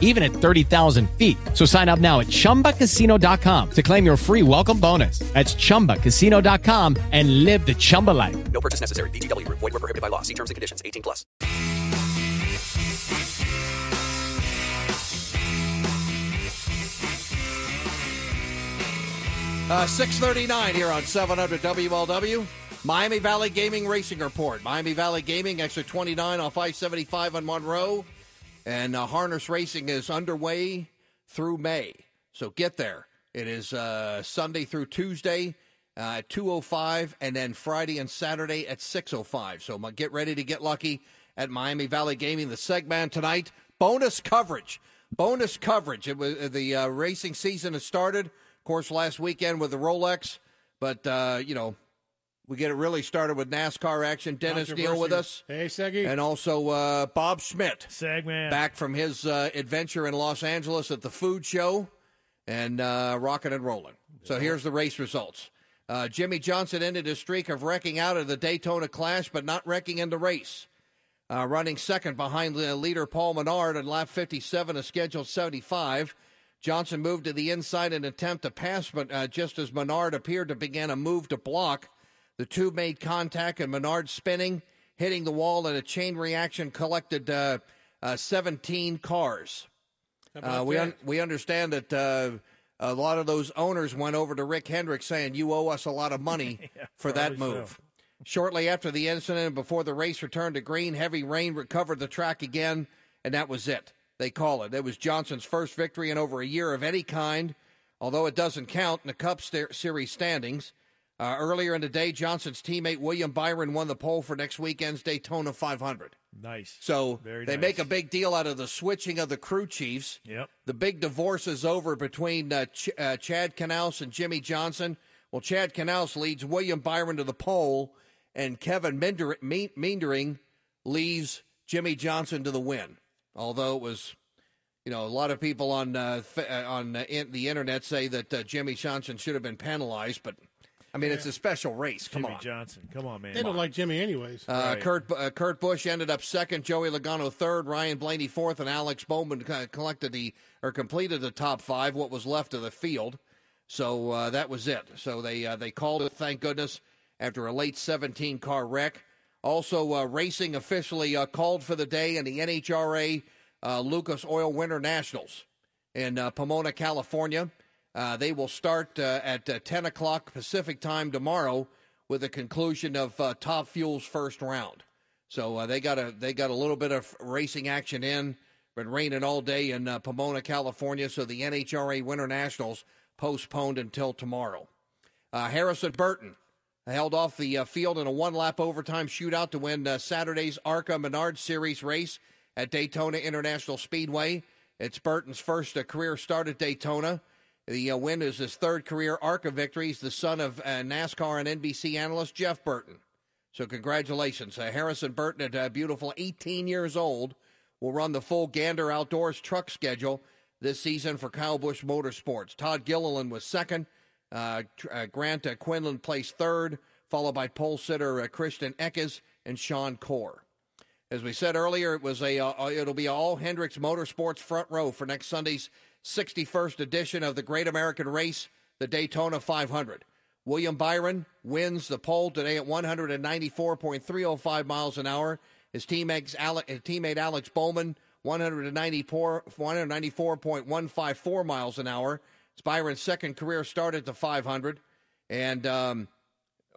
even at 30,000 feet. So sign up now at chumbacasino.com to claim your free welcome bonus. That's chumbacasino.com and live the Chumba life. No purchase necessary. VGW Group. Void were prohibited by law. See terms and conditions. 18 plus. Uh, 639 here on 700 WLW. Miami Valley Gaming Racing Report. Miami Valley Gaming, exit 29 off I 75 on Monroe. And uh, harness racing is underway through May. So get there. It is uh, Sunday through Tuesday uh, at 2.05 and then Friday and Saturday at 6.05. So get ready to get lucky at Miami Valley Gaming. The segment tonight, bonus coverage. Bonus coverage. It was, the uh, racing season has started. Of course, last weekend with the Rolex. But, uh, you know, we get it really started with NASCAR action. Dennis Neal with us. Hey, Seggy. And also uh, Bob Schmidt. Segman. Back from his uh, adventure in Los Angeles at the food show and uh, rocking and rolling. So here's the race results. Uh, Jimmie Johnson ended his streak of wrecking out of the Daytona Clash, but not wrecking in the race. Uh, running second behind the leader Paul Menard on lap 57 of scheduled 75. Johnson moved to the inside in an attempt to pass, but uh, just as Menard appeared to begin a move to block, the two made contact and Menard spinning, hitting the wall, and a chain reaction collected uh, uh, 17 cars. Uh, we un- we understand that uh, a lot of those owners went over to Rick Hendricks saying, "You owe us a lot of money for that probably so. move." Shortly after the incident, and before the race returned to green, heavy rain recovered the track again, and that was it. They call it. It was Johnson's first victory in over a year of any kind, although it doesn't count in the Cup Series standings. Uh, earlier in the day, Johnson's teammate William Byron won the pole for next weekend's Daytona 500. Nice. So Very they nice. make a big deal out of the switching of the crew chiefs. Yep. The big divorce is over between uh, Ch- uh, Chad Knaus and Jimmie Johnson. Well, Chad Knaus leads William Byron to the pole, and Kevin Minder- Me- Meendering leaves Jimmie Johnson to the win. Although it was, you know, a lot of people on uh, f- uh, on uh, in- the internet say that uh, Jimmie Johnson should have been penalized, but I mean, it's a special race. Come Jimmie on. Johnson. Come on, man. They don't like Jimmie anyways. Uh, Right. Kurt uh, Kurt Busch ended up second, Joey Logano third, Ryan Blaney fourth, and Alex Bowman collected the or completed the top five. What was left of the field, so uh, that was it. So they uh, they called it. Thank goodness after a late 17 car wreck. Also, uh, racing officially uh, called for the day in the NHRA uh, Lucas Oil Winter Nationals in uh, Pomona, California. Uh, they will start uh, at uh, 10 o'clock Pacific time tomorrow with the conclusion of uh, Top Fuel's first round. So uh, they got a they got a little bit of racing action in. Been raining all day in Pomona, California. So the NHRA Winter Nationals postponed until tomorrow. Harrison Burton held off the field in a one lap overtime shootout to win Saturday's ARCA Menard Series race at Daytona International Speedway. It's Burton's first career start at Daytona. The uh, win is his third career ARCA victory. He's the son of uh, NASCAR and NBC analyst Jeff Burton. So congratulations. Uh, Harrison Burton at uh, beautiful 18 years old will run the full Gander Outdoors truck schedule this season for Kyle Busch Motorsports. Todd Gilliland was second. Uh, uh, Grant Quinlan placed third, followed by pole sitter Christian Eckes and Sean Corr. As we said earlier, it was a it'll be all Hendricks Motorsports front row for next Sunday's 61st edition of the Great American Race, the Daytona 500. William Byron wins the pole today at 194.305 miles an hour. His teammate, Ale- his teammate Alex Bowman, 194 194.154 miles an hour. It's Byron's second career start at the 500. And um,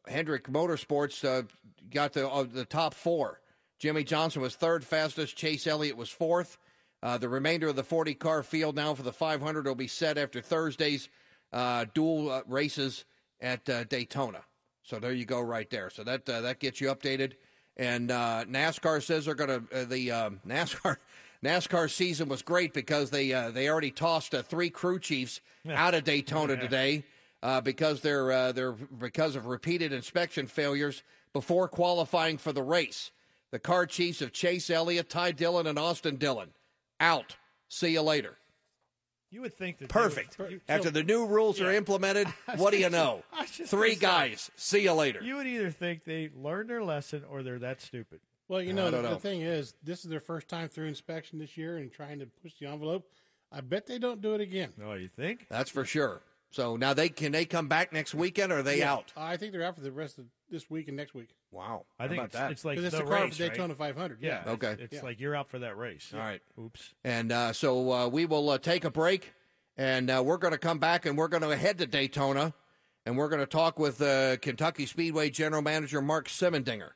Hendrick Motorsports uh, got the uh, the top four. Jimmie Johnson was third fastest. Chase Elliott was fourth. Uh, the remainder of the 40 car field now for the 500 will be set after Thursday's uh, dual uh, races at uh, Daytona. So there you go, right there. So that uh, that gets you updated. And uh, NASCAR says they're going to uh, the um, NASCAR NASCAR season was great because they uh, they already tossed uh, three crew chiefs out of Daytona today uh, because they're uh, they're because of repeated inspection failures before qualifying for the race. The car chiefs of Chase Elliott, Ty Dillon, and Austin Dillon. Out. See you later. You would think that Perfect. Would, you, After the new rules are implemented, what do you know? I was just Three gonna guys. See you later. you would either think they learned their lesson or they're that stupid. Well, you know, the, know. the thing is, this is their first time through inspection this year and trying to push the envelope. I bet they don't do it again. No, you think? That's for sure. So now they can they come back next weekend or are they Yeah, out? I think they're out for the rest of this week and next week. Wow. I How think about it's, that? it's like Because the it's the car race, for right? Daytona 500. Yeah. Yeah. Okay. It's Yeah. like you're out for that race. All right. Oops. And uh, so uh, we will uh, take a break, and uh, we're going to come back, and we're going to head to Daytona, and we're going to talk with uh, Kentucky Speedway General Manager Mark Simendinger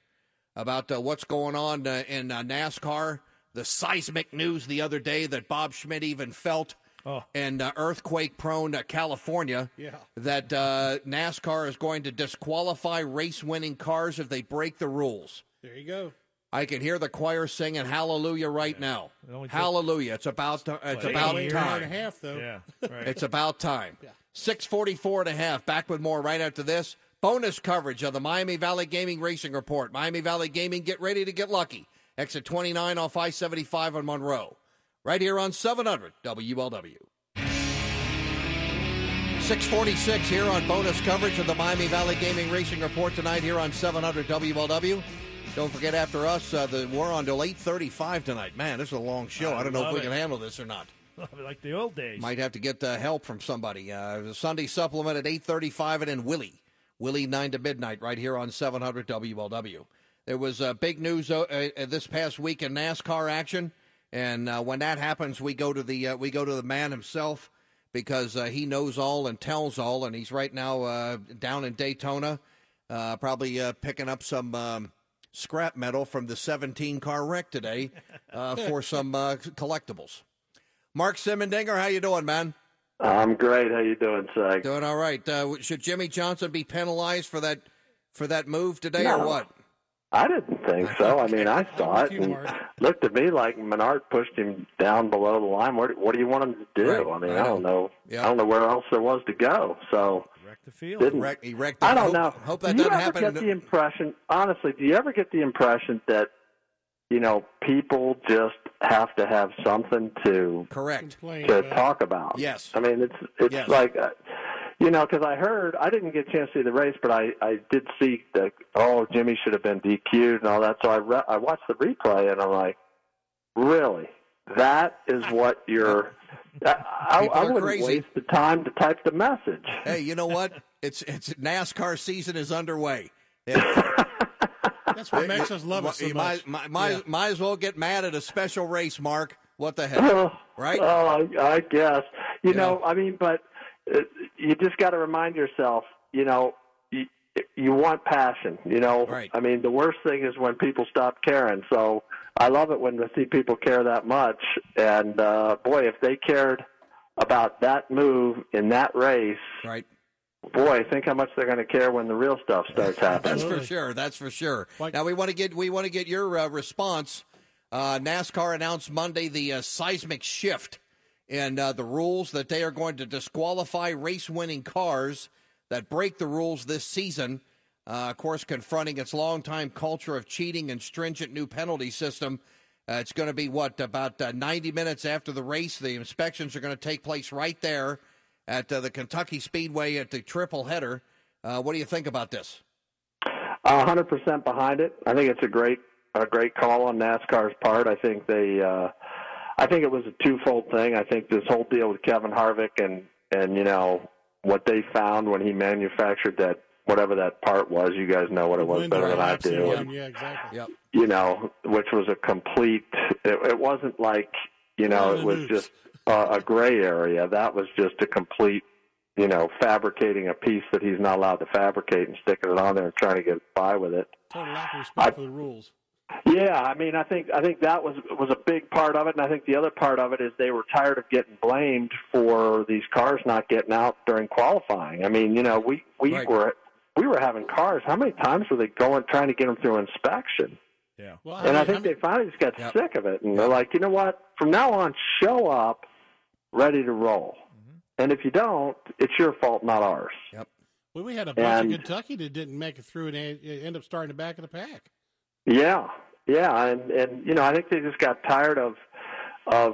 about uh, what's going on uh, in uh, NASCAR. The seismic news the other day that Bob Schmidt even felt Oh. in uh, earthquake-prone uh, California. Yeah. That uh, NASCAR is going to disqualify race-winning cars if they break the rules. There you go. I can hear the choir singing hallelujah right now. It Hallelujah. It's about to, it's Like about eight An hour and a time. half, though. Yeah. Right. It's about time. Yeah. 644 and a half. Back with more right after this. Bonus coverage of the Miami Valley Gaming Racing Report. Miami Valley Gaming, get ready to get lucky. Exit 29 off I 75 on Monroe. Right here on 700 WLW. 646 here on bonus coverage of the Miami Valley Gaming Racing Report tonight here on 700 WLW. Don't forget, after us, uh, the, we're on till 8.35 tonight. Man, this is a long show. I, I don't know if we it. can handle this or not. like the old days. Might have to get uh, help from somebody. Uh, Sunday supplement at 8.35 and then Willie. Willie 9 to midnight right here on 700 WLW. There was uh, big news uh, uh, this past week in NASCAR action. And uh, when that happens, we go to the uh, we go to the man himself because uh, he knows all and tells all, and he's right now uh, down in Daytona, uh, probably uh, picking up some um, scrap metal from the 17 car wreck today uh, for some uh, collectibles. Mark Simendinger, how you doing, man? I'm great. How you doing, Seg? Doing all right. Uh, should Jimmie Johnson be penalized for that for that move today, or what? I didn't think so. I mean, I saw it and looked at me like Menard pushed him down below the line. What, what do you want him to do? Right. I mean, I I don't know. Yeah. I don't know where else there was to go. So Wreck the field. didn't. Wreck, he wrecked. I don't hope, know. Hope that do you doesn't ever happen. get the impression? Honestly, do you ever get the impression that you know people just have to have something to Correct. Complain to about- talk about. Yes. I mean, it's it's Yes. like, uh, you know, because I heard I didn't get a chance to see the race, but I I did see the oh Jimmie should have been DQ'd and all that. So I re- I watched the replay and I'm like, really, that is what you're. I, I, I wouldn't crazy. waste the time to type the message. Hey, you know what? It's it's NASCAR season is underway. Yeah. That's what makes us love it so you much. might, might, might, Yeah. might as well get mad at a special race, Mark. What the hell, Right? Oh, I, I guess. You Yeah. know, I mean, but you just got to remind yourself, you know, you, you want passion. You know, Right. I mean, the worst thing is when people stop caring. So I love it when I see people care that much. And uh, boy, if they cared about that move in that race, Right. boy, think how much they're going to care when the real stuff starts happening. That's for sure. That's for sure. Like- now we want to get we want to get your uh, response. Uh, NASCAR announced Monday the uh, seismic shift in uh, the rules that they are going to disqualify race-winning cars that break the rules this season. Uh, of course, confronting its longtime culture of cheating and stringent new penalty system. Uh, it's going to be what about uh, 90 minutes after the race. The inspections are going to take place right there at uh, the Kentucky Speedway at the triple header. Uh, what do you think about this? Hundred percent behind it. I think it's a great a great call on NASCAR's part. I think they I think it was a twofold thing. I think this whole deal with Kevin Harvick and and you know what they found when he manufactured that whatever that part was, you guys know what it was Window better than I lapsing do. And, Yeah, exactly. Yep. you know, which was a complete it, it wasn't like, you know, it was just a, a gray area. That was just a complete you know, fabricating a piece that he's not allowed to fabricate and sticking it on there and trying to get by with it. Total lack of respect I- for the rules. Yeah, I mean, I think I think that was was a big part of it, and I think the other part of it is they were tired of getting blamed for these cars not getting out during qualifying. I mean, you know, we we Right. were we were having cars. How many times were they going trying to get them through inspection? Yeah. Well, And I mean, think they finally just got Yep. sick of it, and Yep. they're like, you know what? From now on, show up ready to roll. Mm-hmm. And if you don't, it's your fault, not ours. Yep. Well, we had a bunch and- of Kentucky that didn't make it through and end up starting the back of the pack. Yeah, yeah, and and you know I think they just got tired of of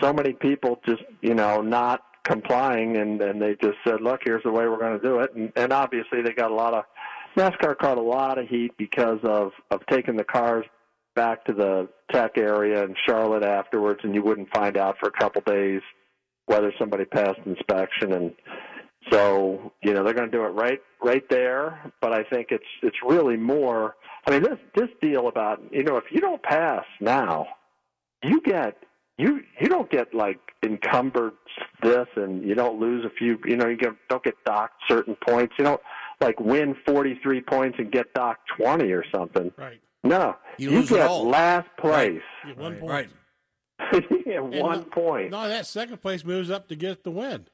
so many people just you know not complying, and and they just said, look, here's the way we're going to do it, and and obviously they got a lot of NASCAR caught a lot of heat because of of taking the cars back to the tech area in Charlotte afterwards, and you wouldn't find out for a couple days whether somebody passed inspection. And so you know they're going to do it right right there but i think it's it's really more i mean this this deal about you know if you don't pass now you get you you don't get like encumbered this and you don't lose a few you know you get, don't get docked certain points you don't like win 43 points and get docked 20 or something Right. no You you, lose it get all. last place You get one point. Right. you get And one no- point No, that second place moves up to get the win.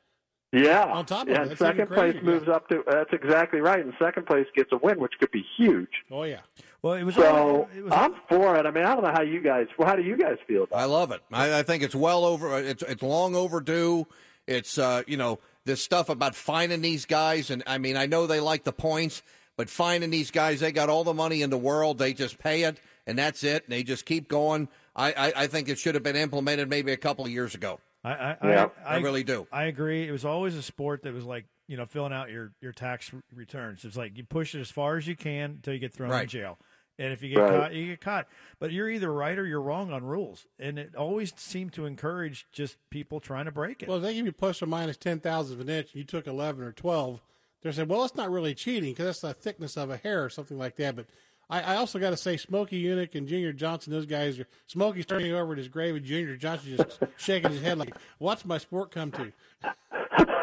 Yeah. On top of yeah, it, and that's second place crazier, moves yeah. up to. That's exactly right. And second place gets a win, which could be huge. Oh yeah. Well, it was. So all, it was I'm for it. I mean, I don't know how you guys. Well, how do you guys feel about it? I love it. I, I think it's well over. It's it's long overdue. It's uh, you know this stuff about finding these guys, and I mean I know they like the points, but finding these guys, they got all the money in the world. They just pay it, and that's it. And they just keep going. I I, I think it should have been implemented maybe a couple of years ago. I, I, Yeah. I really do. I agree. It was always a sport that was like you know filling out your your tax returns. It's like you push it as far as you can until you get thrown in jail. And if you get Right. caught, you get caught. But you're either right or you're wrong on rules. And it always seemed to encourage just people trying to break it. Well, if they give you plus or minus ten thousandths of an inch, you took eleven or twelve. They're saying, well, it's not really cheating because that's the thickness of a hair or something like that. But I, I also got to say, Smokey Yunick and Junior Johnson, those guys are. Smokey's turning over in his grave, and Junior Johnson just shaking his head like, "What's my sport come to?"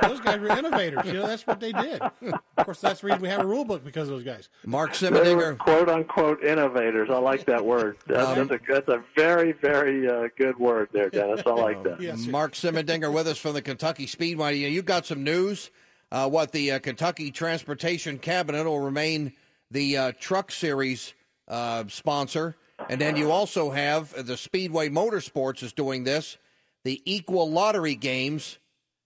Those guys were innovators. You know, that's what they did. Of course, that's the reason we have a rule book because of those guys. Mark They Simendinger. quote unquote innovators. I like that word. That's, that's a that's a very very uh, good word there, Dennis. I like that. Yes. Mark Simendinger with us from the Kentucky Speedway. You you got some news. Uh, what the uh, Kentucky Transportation Cabinet will remain the uh, Truck Series uh, sponsor, and then you also have the Speedway Motorsports is doing this. The Equilottery games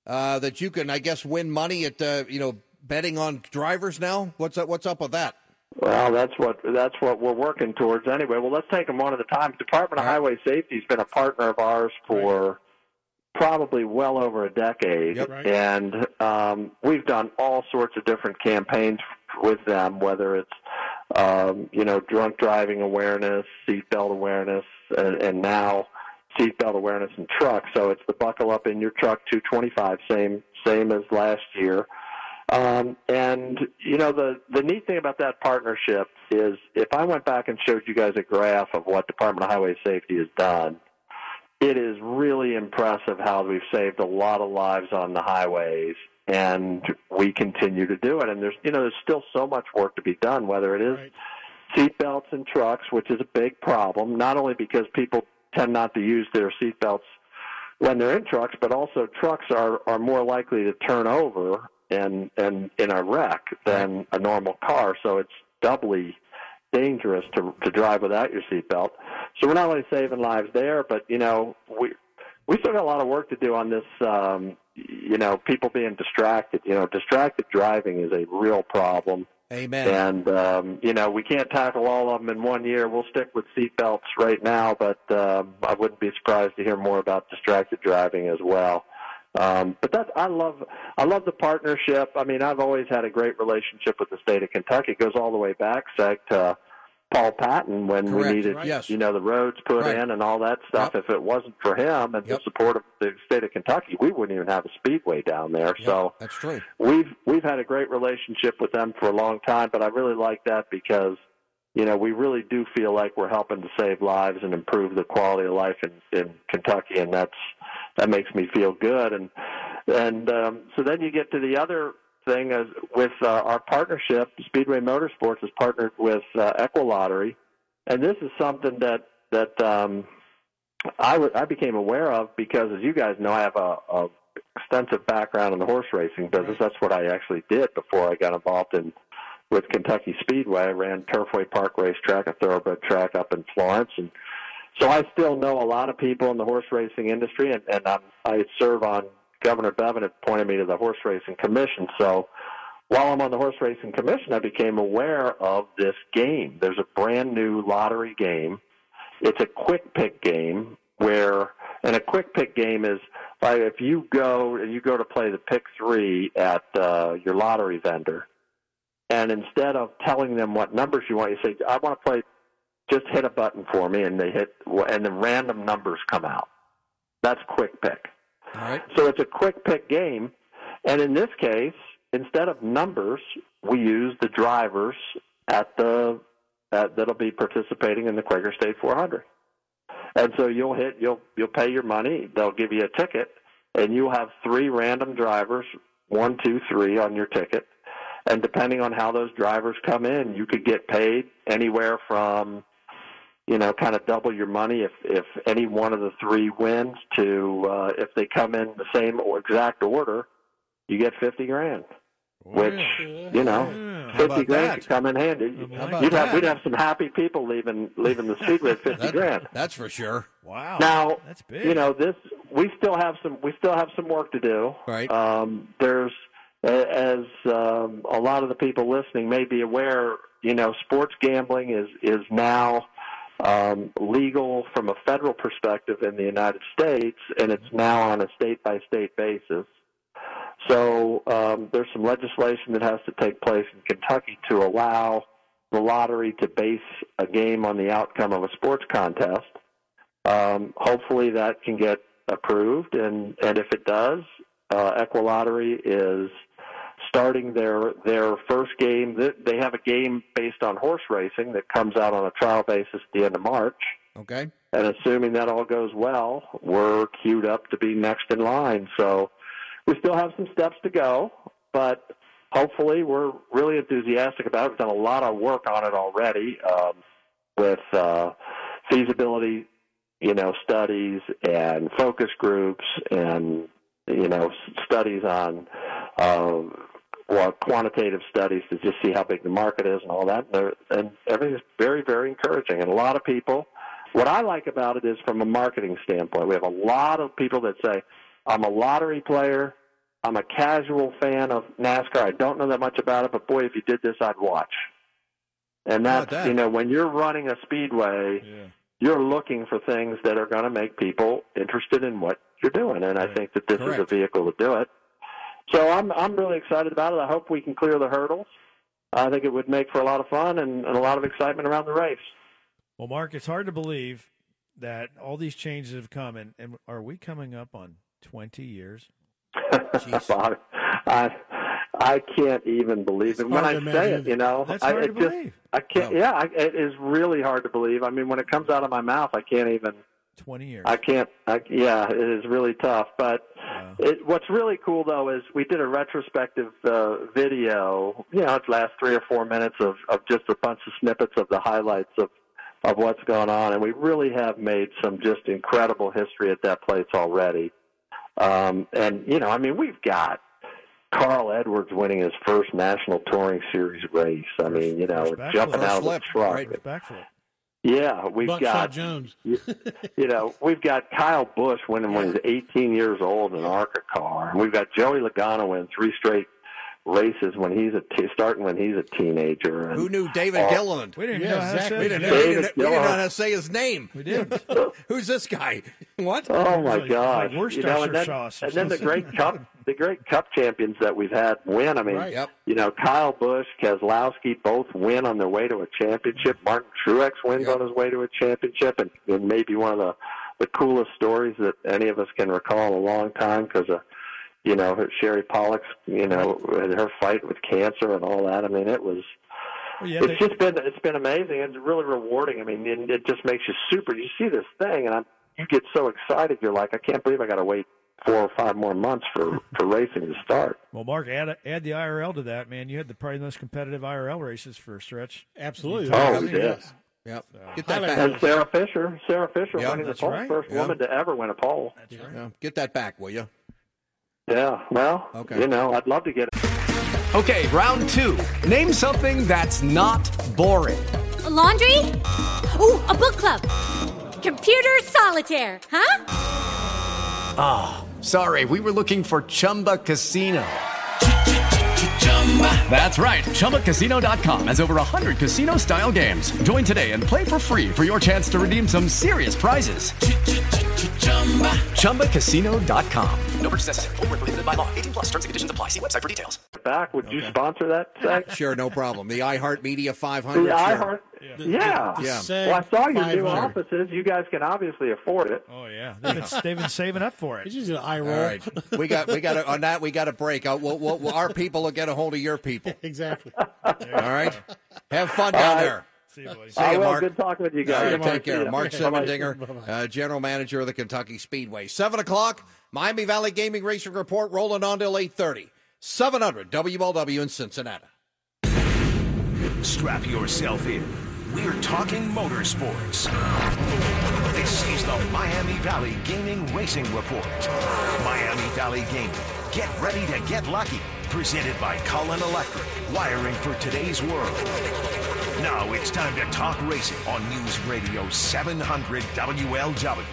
uh, that you can, I guess, win money at uh, you know betting on drivers now. What's up, what's up with that? Well, that's what that's what we're working towards anyway. Well, let's take them one at a time. Department of right. Highway Safety has been a partner of ours for probably well over a decade, Yep. Right. and um, we've done all sorts of different campaigns with them. Whether it's um, you know drunk driving awareness, seatbelt awareness, and, and now seatbelt awareness in trucks. So it's the buckle up in your truck 225, same same as last year. Um, and you know the the neat thing about that partnership is if I went back and showed you guys a graph of what Department of Highway Safety has done, it is really impressive how we've saved a lot of lives on the highways, and we continue to do it. And there's you know there's still so much work to be done, whether it is Right. seatbelts in trucks, which is a big problem, not only because people tend not to use their seatbelts when they're in trucks, but also trucks are, are more likely to turn over and, and in a wreck than a normal car. So it's doubly dangerous to, to drive without your seatbelt. So we're not only saving lives there, but, you know, we, we still got a lot of work to do on this, um, you know, people being distracted. You know, distracted driving is a real problem. Amen. And um, you know, we can't tackle all of them in one year. We'll stick with seatbelts right now, but um, I wouldn't be surprised to hear more about distracted driving as well. Um, but that I love, I love the partnership. I mean, I've always had a great relationship with the state of Kentucky. It goes all the way back, Seg, to Paul Patton when Correct, we needed, right. Yes. you know, the roads put Right. in and all that stuff. Yep. If it wasn't for him and Yep. the support of the state of Kentucky, we wouldn't even have a speedway down there. Yeah, So that's true. we've we've had a great relationship with them for a long time, but I really like that because you know we really do feel like we're helping to save lives and improve the quality of life in in Kentucky, and that's that makes me feel good. And and um, so then you get to the other thing as with uh, our partnership. Speedway Motorsports has partnered with uh, Equilottery, and this is something that that um, I w- I became aware of because, as you guys know, I have a, a extensive background in the horse racing business. That's what I actually did before I got involved in with Kentucky Speedway. I ran Turfway Park Racetrack, a thoroughbred track up in Florence, and so I still know a lot of people in the horse racing industry, and, and I'm, I serve on Governor Bevin appointed me to the Horse Racing Commission. So while I'm on the Horse Racing Commission, I became aware of this game. There's a brand new lottery game it's a quick pick game where, and a quick pick game is like if you go and you go to play the pick three at uh, your lottery vendor, and instead of telling them what numbers you want, you say, "I want to play." Just hit a button for me, and they hit, and the random numbers come out. That's quick pick. Right. So it's a quick pick game. And in this case, instead of numbers, we use the drivers at the at, that'll be participating in the Quaker State 400. And so you'll hit you'll you'll pay your money. They'll give you a ticket, and you'll have three random drivers, one, two, three, on your ticket. And depending on how those drivers come in, you could get paid anywhere from you know, kind of double your money if if any one of the three wins. To uh, if they come in the same or exact order, you get fifty grand. Which you know, How fifty grand that? could come in handy. You'd have we'd have some happy people leaving leaving the speed with fifty That- grand. That's for sure. Wow. Now, that's big. you know, this we still have some we still have some work to do. Right. Um, there's as um, a lot of the people listening may be aware, you know, sports gambling is is now um, legal from a federal perspective in the United States, and it's now on a state by state basis. So um, there's some legislation that has to take place in Kentucky to allow the lottery to base a game on the outcome of a sports contest. Um, hopefully that can get approved, and, and if it does, uh, Equilottery is starting their their first game. They have a game based on horse racing that comes out on a trial basis at the end of March. Okay. And assuming that all goes well, we're queued up to be next in line. So we still have some steps to go, but hopefully we're really enthusiastic about it. We've done a lot of work on it already um, with uh, feasibility, you know, studies and focus groups and you know studies on uh, well quantitative studies to just see how big the market is and all that. And, they're- and everything's very very encouraging. And a lot of people what I like about it is from a marketing standpoint, we have a lot of people that say, I'm a lottery player. I'm a casual fan of NASCAR. I don't know that much about it, but boy, if you did this, I'd watch. And that's, that? you know, when you're running a speedway, Yeah. you're looking for things that are going to make people interested in what you're doing. And I think that this is a vehicle to do it. So I'm, I'm really excited about it. I hope we can clear the hurdles. I think it would make for a lot of fun and, and a lot of excitement around the race. Well, Mark, it's hard to believe that all these changes have come, and, and are we coming up on 20 years? Jeez. Bob, I I can't even believe It's it when I say it. You know, That's I, hard it to just believe. I can't. Well- yeah, I, it is really hard to believe. I mean, when it comes out of my mouth, I can't even. 20 years. I can't. I, yeah, it is really tough. But Wow. it, what's really cool though is we did a retrospective uh, video. You know, it's last three or four minutes of of just a bunch of snippets of the highlights of of what's going on, and we really have made some just incredible history at that place already. Um, and you know, I mean, we've got Carl Edwards winning his first national touring series race. I mean, you know, jumping out of the truck. right. Backflip. Yeah, we've Buckshot got Jones. you, you know, we've got Kyle Busch winning when he's 18 years old in an ARCA car. And we've got Joey Logano winning three straight races when he's a t- starting when he's a teenager. And, Who knew David Oh. Gilliland? We didn't Yeah, know how to exactly. say We his didn't, name. know, we didn't, we didn't know how to say his name. We did. Who's this guy? What? Oh my Like- gosh! like you know, and then, Worcestershire sauce or and then the great cup, the great cup champions that we've had win. I mean, Right. Yep. you know, Kyle Busch, Keselowski both win on their way to a championship. Martin Truex wins Yep. on his way to a championship, and, and maybe one of the the coolest stories that any of us can recall in a long time because of uh, you know her, Sherry Pollex you know her fight with cancer and all that. I mean, it was Well, yeah, it's they- just been it's been amazing. It's really rewarding. I mean, it, it just makes you super. You see this thing, and I'm, you get so excited. You're like, I can't believe I got to wait four or five more months for for racing to start. well, Mark, add add the IRL to that, man. You had the probably the most competitive IRL races for a stretch. Absolutely. Oh, Yes. yes. Yep. Get that back. And Sarah Fisher, Sarah Fisher Yeah, winning the that's pole, right. first Yeah. woman to ever win a pole. That's right. Yeah. Get that back, will you? Yeah, well, Okay. you know, I'd love to get it. Okay, round two. Name something that's not boring. A laundry? Ooh, a book club. Computer solitaire, huh? Ah, sorry, we were looking for Chumba Casino. Chumba! That's right. ChumbaCasino.com has over 100 casino style games. Join today and play for free for your chance to redeem some serious prizes. ChumbaCasino.com. No purchase necessary. Void where prohibited by law. 18 plus terms and conditions apply. See website for details. Back, would you sponsor that seg? Sure, no problem. The iHeartMedia The 500. sure. iHeart. Yeah. Yeah. Seg Well, I saw your new 500. offices. You guys can obviously afford it. Oh yeah, they've been, they've been saving up for It's it. just an eye roll. All right, we got we got to, on that we got to break. Uh, we'll, we'll, our people will get a hold of your people. Exactly. All right, have fun down right. there. See you, buddy. See I ya, will. Mark. Good talking with you guys. right, take care. Mark Bye-bye. Simendinger, uh, general manager of the Kentucky Speedway. Seven o'clock. Miami Valley Gaming Racing Report rolling on till eight thirty. Seven hundred WLW in Cincinnati. Strap yourself in. We're talking motorsports. This is the Miami Valley Gaming Racing Report. Miami Valley Gaming. Get ready to get lucky. Presented by Cullen Electric. Wiring for today's world. Now it's time to talk racing on News Radio 700 WLW.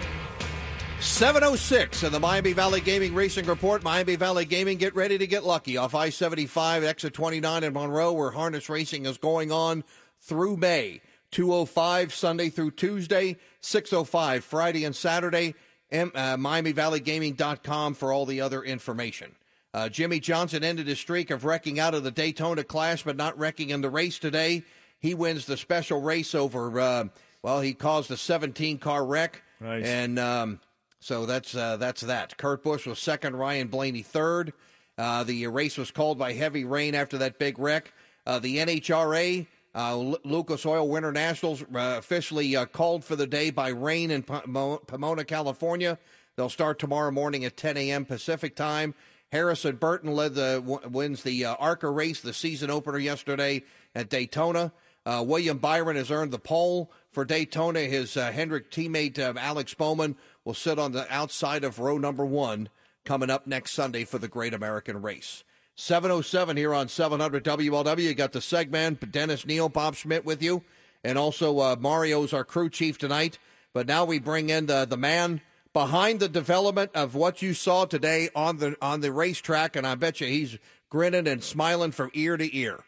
706 in the Miami Valley Gaming Racing Report. Miami Valley Gaming, get ready to get lucky off I 75, exit 29 in Monroe, where harness racing is going on through May. 205 Sunday through Tuesday, 605 Friday and Saturday. M- uh, MiamiValleyGaming.com for all the other information. Uh, Jimmie Johnson ended his streak of wrecking out of the Daytona Clash, but not wrecking in the race today. He wins the special race over, uh, well, he caused a 17 car wreck. Nice. And um, so that's uh, that's that. Kurt Busch was second, Ryan Blaney third. Uh, the race was called by heavy rain after that big wreck. Uh, the NHRA, uh, L- Lucas Oil Winter Nationals, uh, officially uh, called for the day by rain in Pom- Pomona, California. They'll start tomorrow morning at 10 a.m. Pacific time. Harrison Burton led the w- wins the uh, ARCA race, the season opener yesterday at Daytona. Uh, William Byron has earned the pole for Daytona. His uh, Hendrick teammate uh, Alex Bowman will sit on the outside of row number one coming up next Sunday for the Great American Race. 707 here on 700 WLW. You got the segment, Dennis Neal, Bob Schmidt with you, and also uh, Mario's our crew chief tonight. But now we bring in the, the man behind the development of what you saw today on the on the racetrack, and I bet you he's grinning and smiling from ear to ear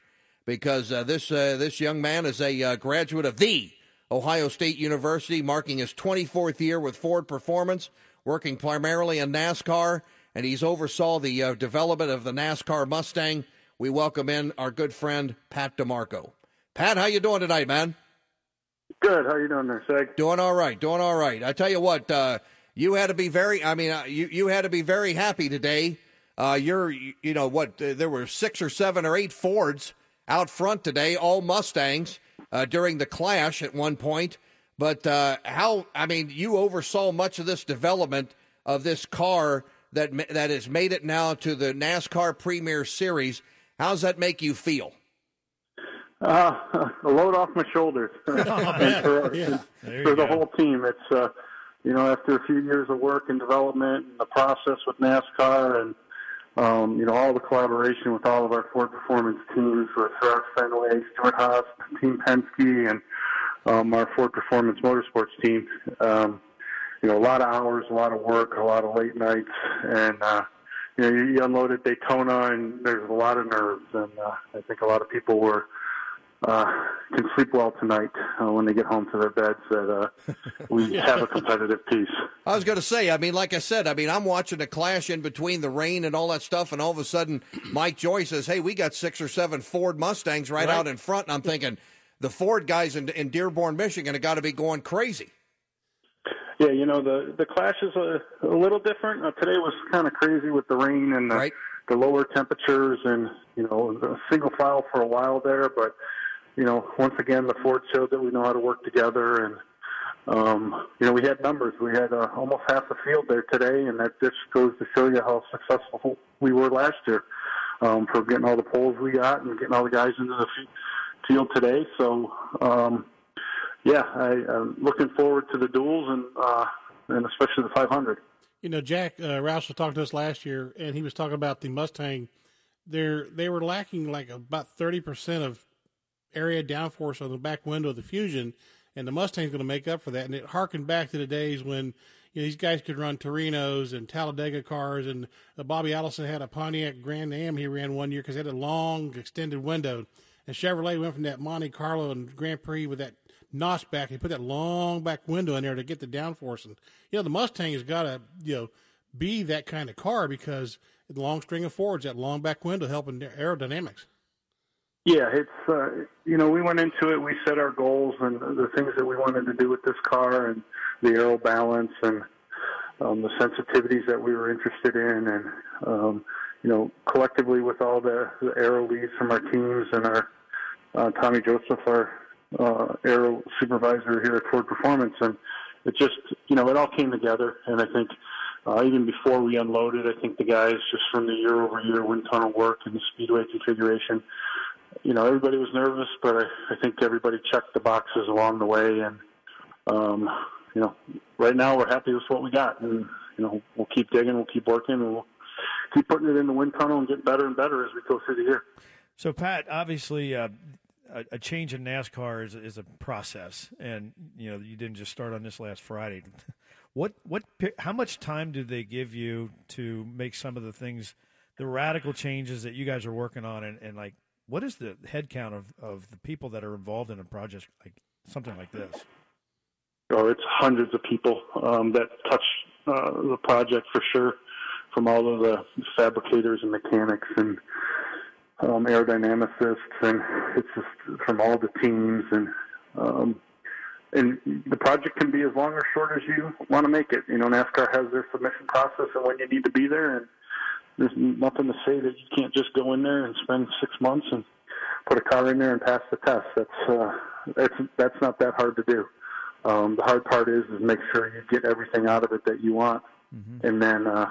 because uh, this uh, this young man is a uh, graduate of the Ohio State University, marking his 24th year with Ford Performance, working primarily in NASCAR, and he's oversaw the uh, development of the NASCAR Mustang. We welcome in our good friend Pat DiMarco. Pat, how you doing tonight, man? Good. How you doing there, Seg? Doing all right. Doing all right. I tell you what, uh, you had to be very. I mean, uh, you you had to be very happy today. Uh, you're, you, you know what? Uh, there were six or seven or eight Fords out front today, all Mustangs uh, during the clash at one point. But uh, how? I mean, you oversaw much of this development of this car that that has made it now to the NASCAR Premier Series. How does that make you feel? Uh, a load off my shoulders And for, Yeah. There for the go. whole team. It's uh, you know after a few years of work and development and the process with NASCAR and um, you know all the collaboration with all of our Ford Performance teams with Gerard Fenway, Stewart-Haas, Team Penske, and um, our Ford Performance Motorsports team. Um, you know, a lot of hours, a lot of work, a lot of late nights, and uh, you know, you, you unloaded Daytona, and there's a lot of nerves, and uh, I think a lot of people were uh, can sleep well tonight uh, when they get home to their beds. That uh, we have a competitive piece. I was going to say, I mean, like I said, I mean, I'm watching the clash in between the rain and all that stuff, and all of a sudden, Mike Joy says, "Hey, we got six or seven Ford Mustangs right, Right. out in front," and I'm thinking, the Ford guys in, in Dearborn, Michigan, have got to be going crazy. Yeah, you know the the clash is a, a little different. Uh, today was kind of crazy with the rain and the, Right. the lower temperatures, and you know the single file for a while there. But you know, once again, the Ford showed that we know how to work together, and um, you know we had numbers. We had uh, almost half the field there today, and that just goes to show you how successful we were last year um, for getting all the poles we got and getting all the guys into the field today. So. Um, yeah, I, I'm looking forward to the duels and uh, and especially the 500. You know, Jack uh, Roush was talking to us last year, and he was talking about the Mustang. They're they were lacking like about thirty percent of area downforce on the back window of the Fusion, and the Mustang's going to make up for that. And it harkened back to the days when you know, these guys could run Torinos and Talladega cars, and uh, Bobby Allison had a Pontiac Grand Am he ran one year because it had a long extended window. And Chevrolet went from that Monte Carlo and Grand Prix with that notch back. He put that long back window in there to get the downforce. And you know, the Mustang has got to you know be that kind of car because the long string of Fords, that long back window, helping aerodynamics. Yeah, it's uh, you know we went into it. We set our goals and the things that we wanted to do with this car and the aero balance and um, the sensitivities that we were interested in, and um, you know collectively with all the, the aero leads from our teams and our uh, Tommy Joseph, our uh, aero supervisor here at Ford Performance, and it just you know it all came together. And I think uh, even before we unloaded, I think the guys just from the year over year wind tunnel work and the speedway configuration you know, everybody was nervous, but I, I think everybody checked the boxes along the way. And, um, you know, right now we're happy with what we got. And, you know, we'll keep digging, we'll keep working, and we'll keep putting it in the wind tunnel and get better and better as we go through the year. So, Pat, obviously, uh, a, a change in NASCAR is, is a process, and you know you didn't just start on this last Friday. What what how much time do they give you to make some of the things, the radical changes that you guys are working on, and, and like what is the head count of, of the people that are involved in a project like something like this? Oh, it's hundreds of people um, that touch uh, the project for sure, from all of the fabricators and mechanics and um, aerodynamicists, and it's just from all the teams and. Um, and the project can be as long or short as you want to make it. You know, NASCAR has their submission process and when you need to be there, and there's nothing to say that you can't just go in there and spend six months and put a car in there and pass the test. That's uh, that's that's not that hard to do. Um, the hard part is is make sure you get everything out of it that you want, mm-hmm. and then uh,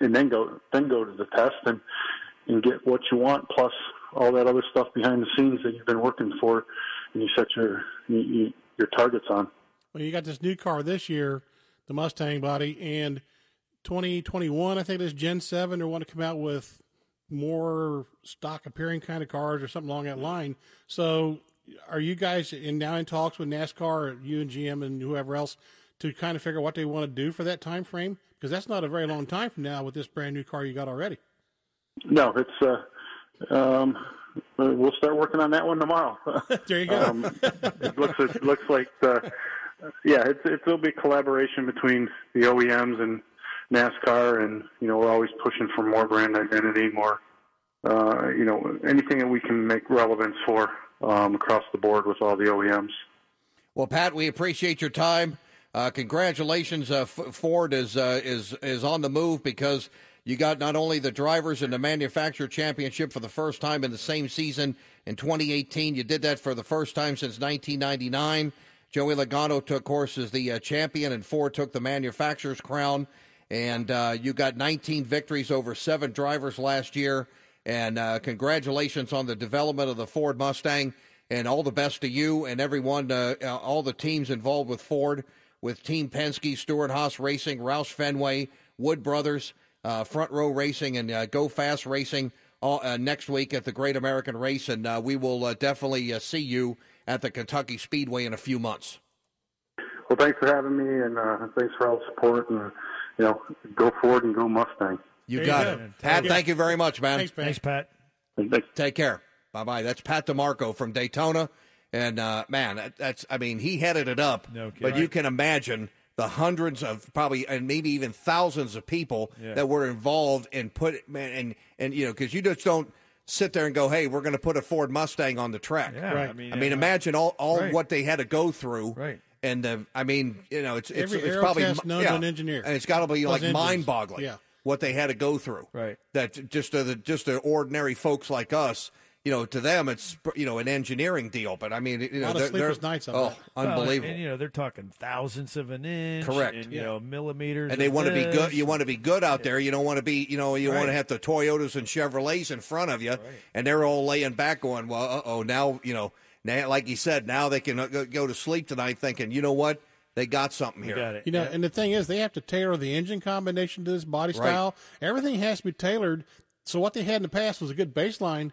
and then go then go to the test and and get what you want plus all that other stuff behind the scenes that you've been working for, and you set your you, your targets on. Well, you got this new car this year, the Mustang body, and 2021, I think it is Gen 7, they want to come out with more stock appearing kind of cars or something along that line. So, are you guys in now in talks with NASCAR, you and GM and whoever else, to kind of figure out what they want to do for that time frame? Because that's not a very long time from now with this brand new car you got already. No, it's uh, um, we'll start working on that one tomorrow. there you go. um, it looks it looks like the, yeah, it's it'll be collaboration between the OEMs and NASCAR, and you know we're always pushing for more brand identity, more uh, you know anything that we can make relevance for um, across the board with all the OEMs. Well, Pat, we appreciate your time. Uh, congratulations, uh, Ford is uh, is is on the move because you got not only the drivers and the manufacturer championship for the first time in the same season in 2018. You did that for the first time since 1999. Joey Logano took, of course, as the uh, champion, and Ford took the manufacturer's crown. And uh, you got 19 victories over seven drivers last year. And uh, congratulations on the development of the Ford Mustang. And all the best to you and everyone, uh, all the teams involved with Ford, with Team Penske, Stewart-Haas Racing, Roush Fenway, Wood Brothers, uh, Front Row Racing, and uh, Go Fast Racing all, uh, next week at the Great American Race. And we will definitely see you at the Kentucky Speedway in a few months. Well, thanks for having me, and thanks for all the support. And you know, go Ford and go Mustang. You there got you it, Pat. Thank you very much, man. Thanks, Thanks Pat. Take care. Bye bye. That's Pat DiMarco from Daytona, and uh, man, that, that's I mean he headed it up. No but you can imagine the hundreds of probably and maybe even thousands of people yeah. that were involved and put man and and you know because you just don't sit there and go, hey, we're going to put a Ford Mustang on the track. Yeah, right. I mean, I mean, imagine all all right. what they had to go through. Right and uh, I mean, you know, it's it's, Every it's probably known yeah, an engineer, and it's got to be like mind-boggling. Yeah. what they had to go through. Right. That just uh, the just the ordinary folks like us. You know, to them it's you know an engineering deal, but I mean, you know, a lot they're, sleepless they're, nights on oh, that. unbelievable. Well, and, you know, they're talking thousandths of an inch, Correct. And, you yeah. know, millimeters, and they want to be good. You want to be good out Yeah. there. You don't want to be, you know, you Right. want to have the Toyotas and Chevrolets in front of you, and they're all laying back, going, "Well, uh oh, now you know, now like you said, now they can uh, go- go to sleep tonight, thinking, you know what, they got something here. got it. You know, Yeah. and the thing is, they have to tailor the engine combination to this body Right. style. Everything has to be tailored. So what they had in the past was a good baseline,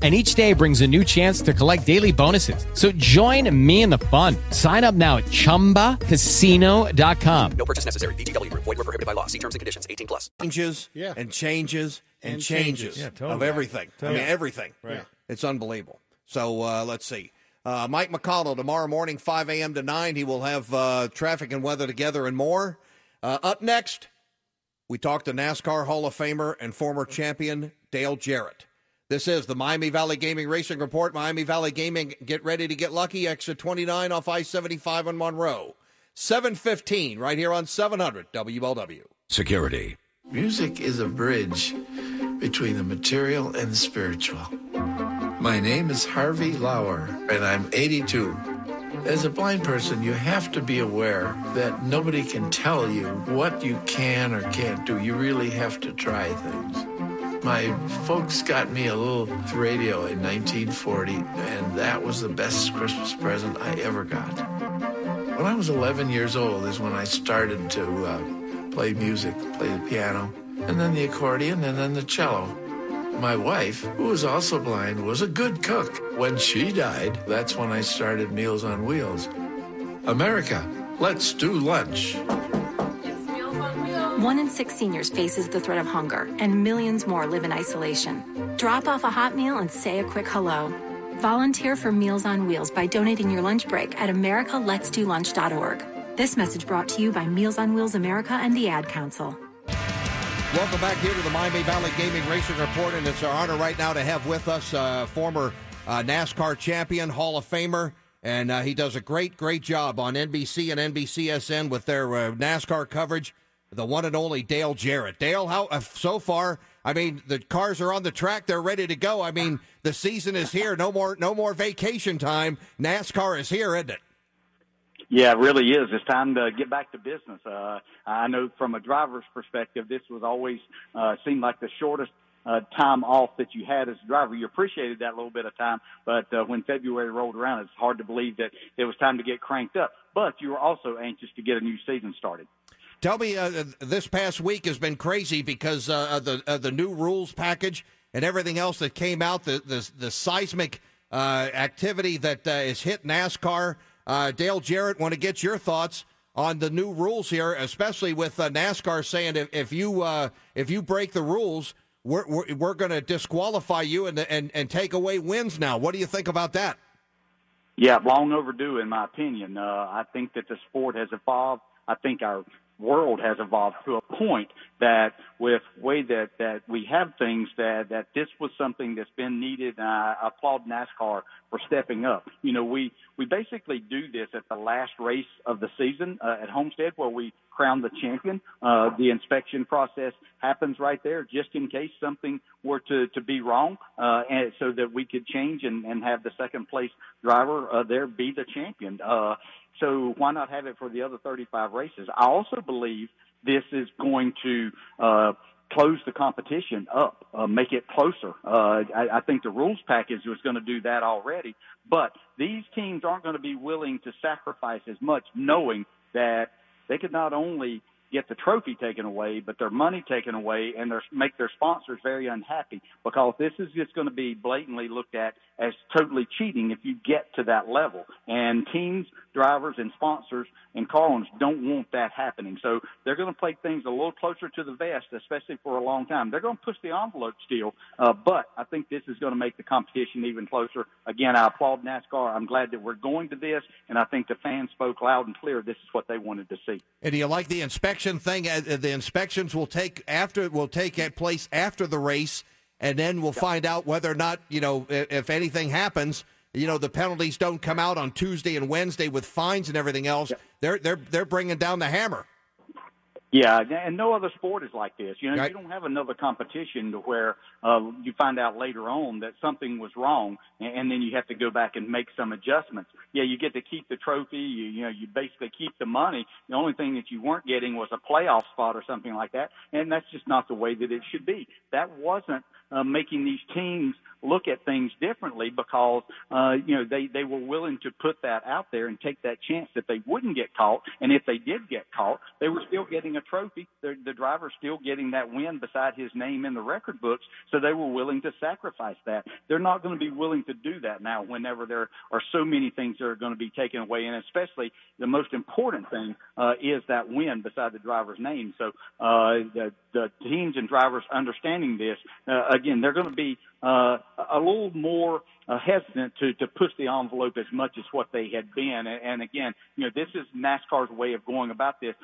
And each day brings a new chance to collect daily bonuses. So join me in the fun. Sign up now at chumbacasino.com. No purchase necessary. VGW Group. Void were prohibited by law. See terms and conditions. 18 plus. changes Yeah. and changes and, And changes, changes. Yeah, of totally. everything. I mean, everything. Right. It's unbelievable. So uh, let's see. Uh, Mike McConnell tomorrow morning, 5 a.m. to 9. He will have uh, traffic and weather together and more. Uh, up next, we talk to NASCAR Hall of Famer and former champion Dale Jarrett. This is the Miami Valley Gaming Racing Report. Miami Valley Gaming, get ready to get lucky. Exit 29 off I 75 on Monroe. 715 right here on 700 WLW. Security. Music is a bridge between the material and the spiritual. My name is Harvey Lauer, and I'm 82. As a blind person, you have to be aware that nobody can tell you what you can or can't do. You really have to try things. My folks got me a little radio in 1940, and that was the best Christmas present I ever got. When I was 11 years old is when I started to uh, play music, play the piano, and then the accordion, and then the cello. My wife, who was also blind, was a good cook. When she died, that's when I started Meals on Wheels. America, let's do lunch. One in six seniors faces the threat of hunger, and millions more live in isolation. Drop off a hot meal and say a quick hello. Volunteer for Meals on Wheels by donating your lunch break at americaletsdolunch.org. This message brought to you by Meals on Wheels America and the Ad Council. Welcome back here to the Miami Valley Gaming Racing Report, and it's our honor right now to have with us uh, former uh, NASCAR champion, Hall of Famer, and uh, he does a great, great job on NBC and NBCSN with their uh, NASCAR coverage. The one and only Dale Jarrett. Dale, how uh, so far? I mean, the cars are on the track; they're ready to go. I mean, the season is here. No more, no more vacation time. NASCAR is here, isn't it? Yeah, it really is. It's time to get back to business. Uh, I know from a driver's perspective, this was always uh, seemed like the shortest uh, time off that you had as a driver. You appreciated that little bit of time, but uh, when February rolled around, it's hard to believe that it was time to get cranked up. But you were also anxious to get a new season started. Tell me, uh, this past week has been crazy because uh, of the the new rules package and everything else that came out. The the, the seismic uh, activity that uh, is hit NASCAR. Uh, Dale Jarrett, want to get your thoughts on the new rules here, especially with uh, NASCAR saying if, if you uh, if you break the rules, we're we're, we're going to disqualify you and, and and take away wins. Now, what do you think about that? Yeah, long overdue, in my opinion. Uh, I think that the sport has evolved. I think our world has evolved to a point that with way that that we have things that that this was something that's been needed and I applaud NASCAR for stepping up. You know, we we basically do this at the last race of the season uh, at Homestead where we crown the champion. Uh, the inspection process happens right there just in case something were to, to be wrong, uh, and so that we could change and, and have the second place driver uh, there be the champion. Uh, so why not have it for the other 35 races? I also believe this is going to uh, close the competition up, uh, make it closer. Uh, I, I think the rules package was going to do that already, but these teams aren't going to be willing to sacrifice as much, knowing that they could not only get the trophy taken away, but their money taken away and their, make their sponsors very unhappy because this is just going to be blatantly looked at as totally cheating if you get to that level. And teams, drivers, and sponsors and car owners don't want that happening. So they're going to play things a little closer to the vest, especially for a long time. They're going to push the envelope still, uh, but I think this is going to make the competition even closer. Again, I applaud NASCAR. I'm glad that we're going to this, and I think the fans spoke loud and clear. This is what they wanted to see. And do you like the inspection thing? Uh, The inspections will take after will take place after the race, and then we'll find out whether or not you know if, if anything happens. You know the penalties don't come out on Tuesday and Wednesday with fines and everything else. They're they're they're bringing down the hammer. Yeah, and no other sport is like this. You know, Right. you don't have another competition to where uh, you find out later on that something was wrong, and, and then you have to go back and make some adjustments. Yeah, you get to keep the trophy. You, you know, you basically keep the money. The only thing that you weren't getting was a playoff spot or something like that, and that's just not the way that it should be. That wasn't uh, making these teams look at things differently because uh, you know they they were willing to put that out there and take that chance that they wouldn't get caught, and if they did get caught, they were still getting a trophy. The, the driver's still getting that win beside his name in the record books, so they were willing to sacrifice that. They're not going to be willing to do that now. Whenever there are so many things that are going to be taken away, and especially the most important thing uh, is that win beside the driver's name. So uh, the the teams and drivers understanding this, uh, again, they're going to be uh, a little more uh, hesitant to, to push the envelope as much as what they had been. And, and again, you know, this is NASCAR's way of going about this.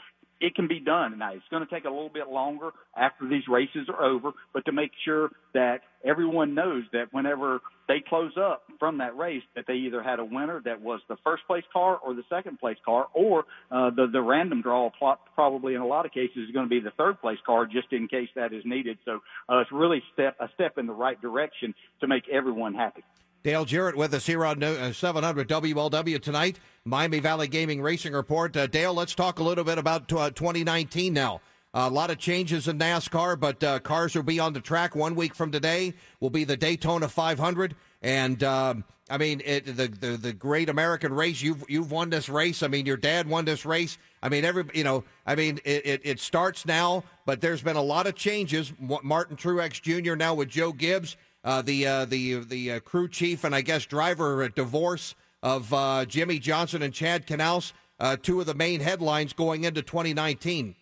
It can be done. Now, it's going to take a little bit longer after these races are over, but to make sure that everyone knows that whenever they close up from that race, that they either had a winner that was the first place car or the second place car, or uh, the the random draw plot probably in a lot of cases is going to be the third place car, just in case that is needed. So uh, it's really step a step in the right direction to make everyone happy. Dale Jarrett with us here on uh, 700 WLW tonight. Miami Valley Gaming Racing Report. Uh, Dale, let's talk a little bit about uh, 2019 now. a lot of changes in NASCAR, but uh, cars will be on the track one week from today. Will be the Daytona 500, and um, I mean it, the, the the Great American Race. You've you've won this race. I mean your dad won this race. I mean every you know. I mean it, it, it starts now, but there's been a lot of changes. Martin Truex Jr. now with Joe Gibbs uh, the uh, the the uh, crew chief and I guess driver divorce of uh, Jimmie Johnson and Chad Knaus, uh, two of the main headlines going into 2019.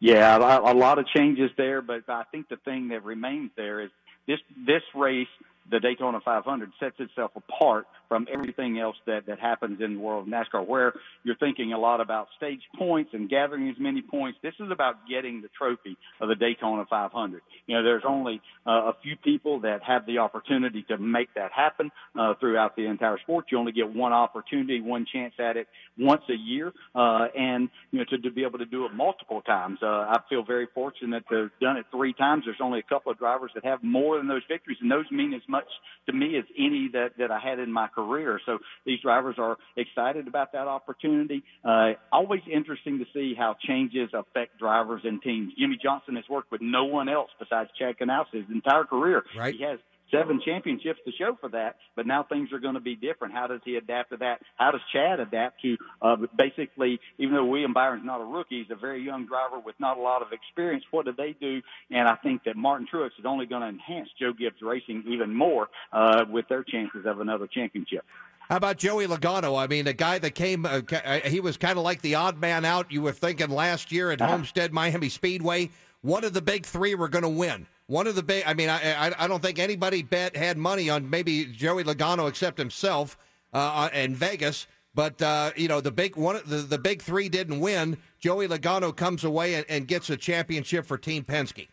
Yeah, a, a lot of changes there, but I think the thing that remains there is this this race, the Daytona 500, sets itself apart from everything else that, that happens in the world of NASCAR, where you're thinking a lot about stage points and gathering as many points. This is about getting the trophy of the Daytona 500. You know, there's only uh, a few people that have the opportunity to make that happen uh, throughout the entire sport. You only get one opportunity, one chance at it once a year, uh, and you know to, to be able to do it multiple times. Uh, I feel very fortunate to have done it three times. There's only a couple of drivers that have more than those victories, and those mean as much to me as any that that I had in my career. So these drivers are excited about that opportunity. Uh, always interesting to see how changes affect drivers and teams. Jimmie Johnson has worked with no one else besides Chad Knaus his entire career. Right. He has seven championships to show for that, but now things are going to be different. How does he adapt to that? How does Chad adapt to uh, basically, even though William Byron's not a rookie, he's a very young driver with not a lot of experience. What do they do? And I think that Martin Truex is only going to enhance Joe Gibbs Racing even more uh, with their chances of another championship. How about Joey Logano? I mean, a guy that came, uh, he was kind of like the odd man out. You were thinking last year at Homestead Miami Speedway, one of the big three were going to win. One of the big, I mean, I, I, I don't think anybody bet had money on maybe Joey Logano except himself uh, in Vegas. But uh, you know, the big one, the, the big three didn't win. Joey Logano comes away and, and gets a championship for Team Penske.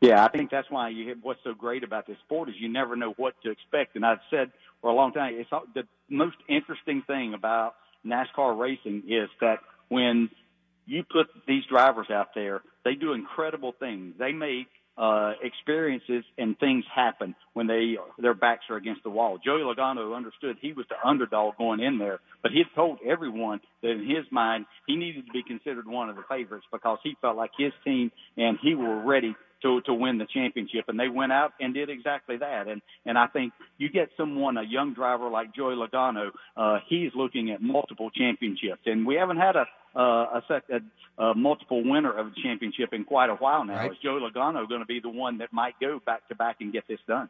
Yeah, I think that's why you what's so great about this sport is you never know what to expect. And I've said for a long time, it's all- the most interesting thing about NASCAR racing is that when you put these drivers out there, they do incredible things. They make uh, experiences and things happen when they their backs are against the wall. Joey Logano understood he was the underdog going in there, but he had told everyone that in his mind he needed to be considered one of the favorites because he felt like his team and he were ready to to win the championship, and they went out and did exactly that. And and I think you get someone, a young driver like Joey Logano, uh, he's looking at multiple championships, and we haven't had a uh, a, sec- a, a multiple winner of a championship in quite a while now. Right. Is Joe Logano going to be the one that might go back to back and get this done?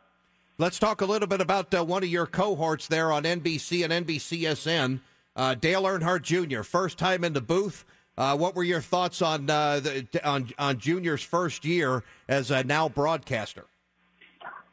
Let's talk a little bit about uh, one of your cohorts there on NBC and NBCSN, uh, Dale Earnhardt Jr. First time in the booth. Uh, what were your thoughts on uh, the, on on Junior's first year as a now broadcaster?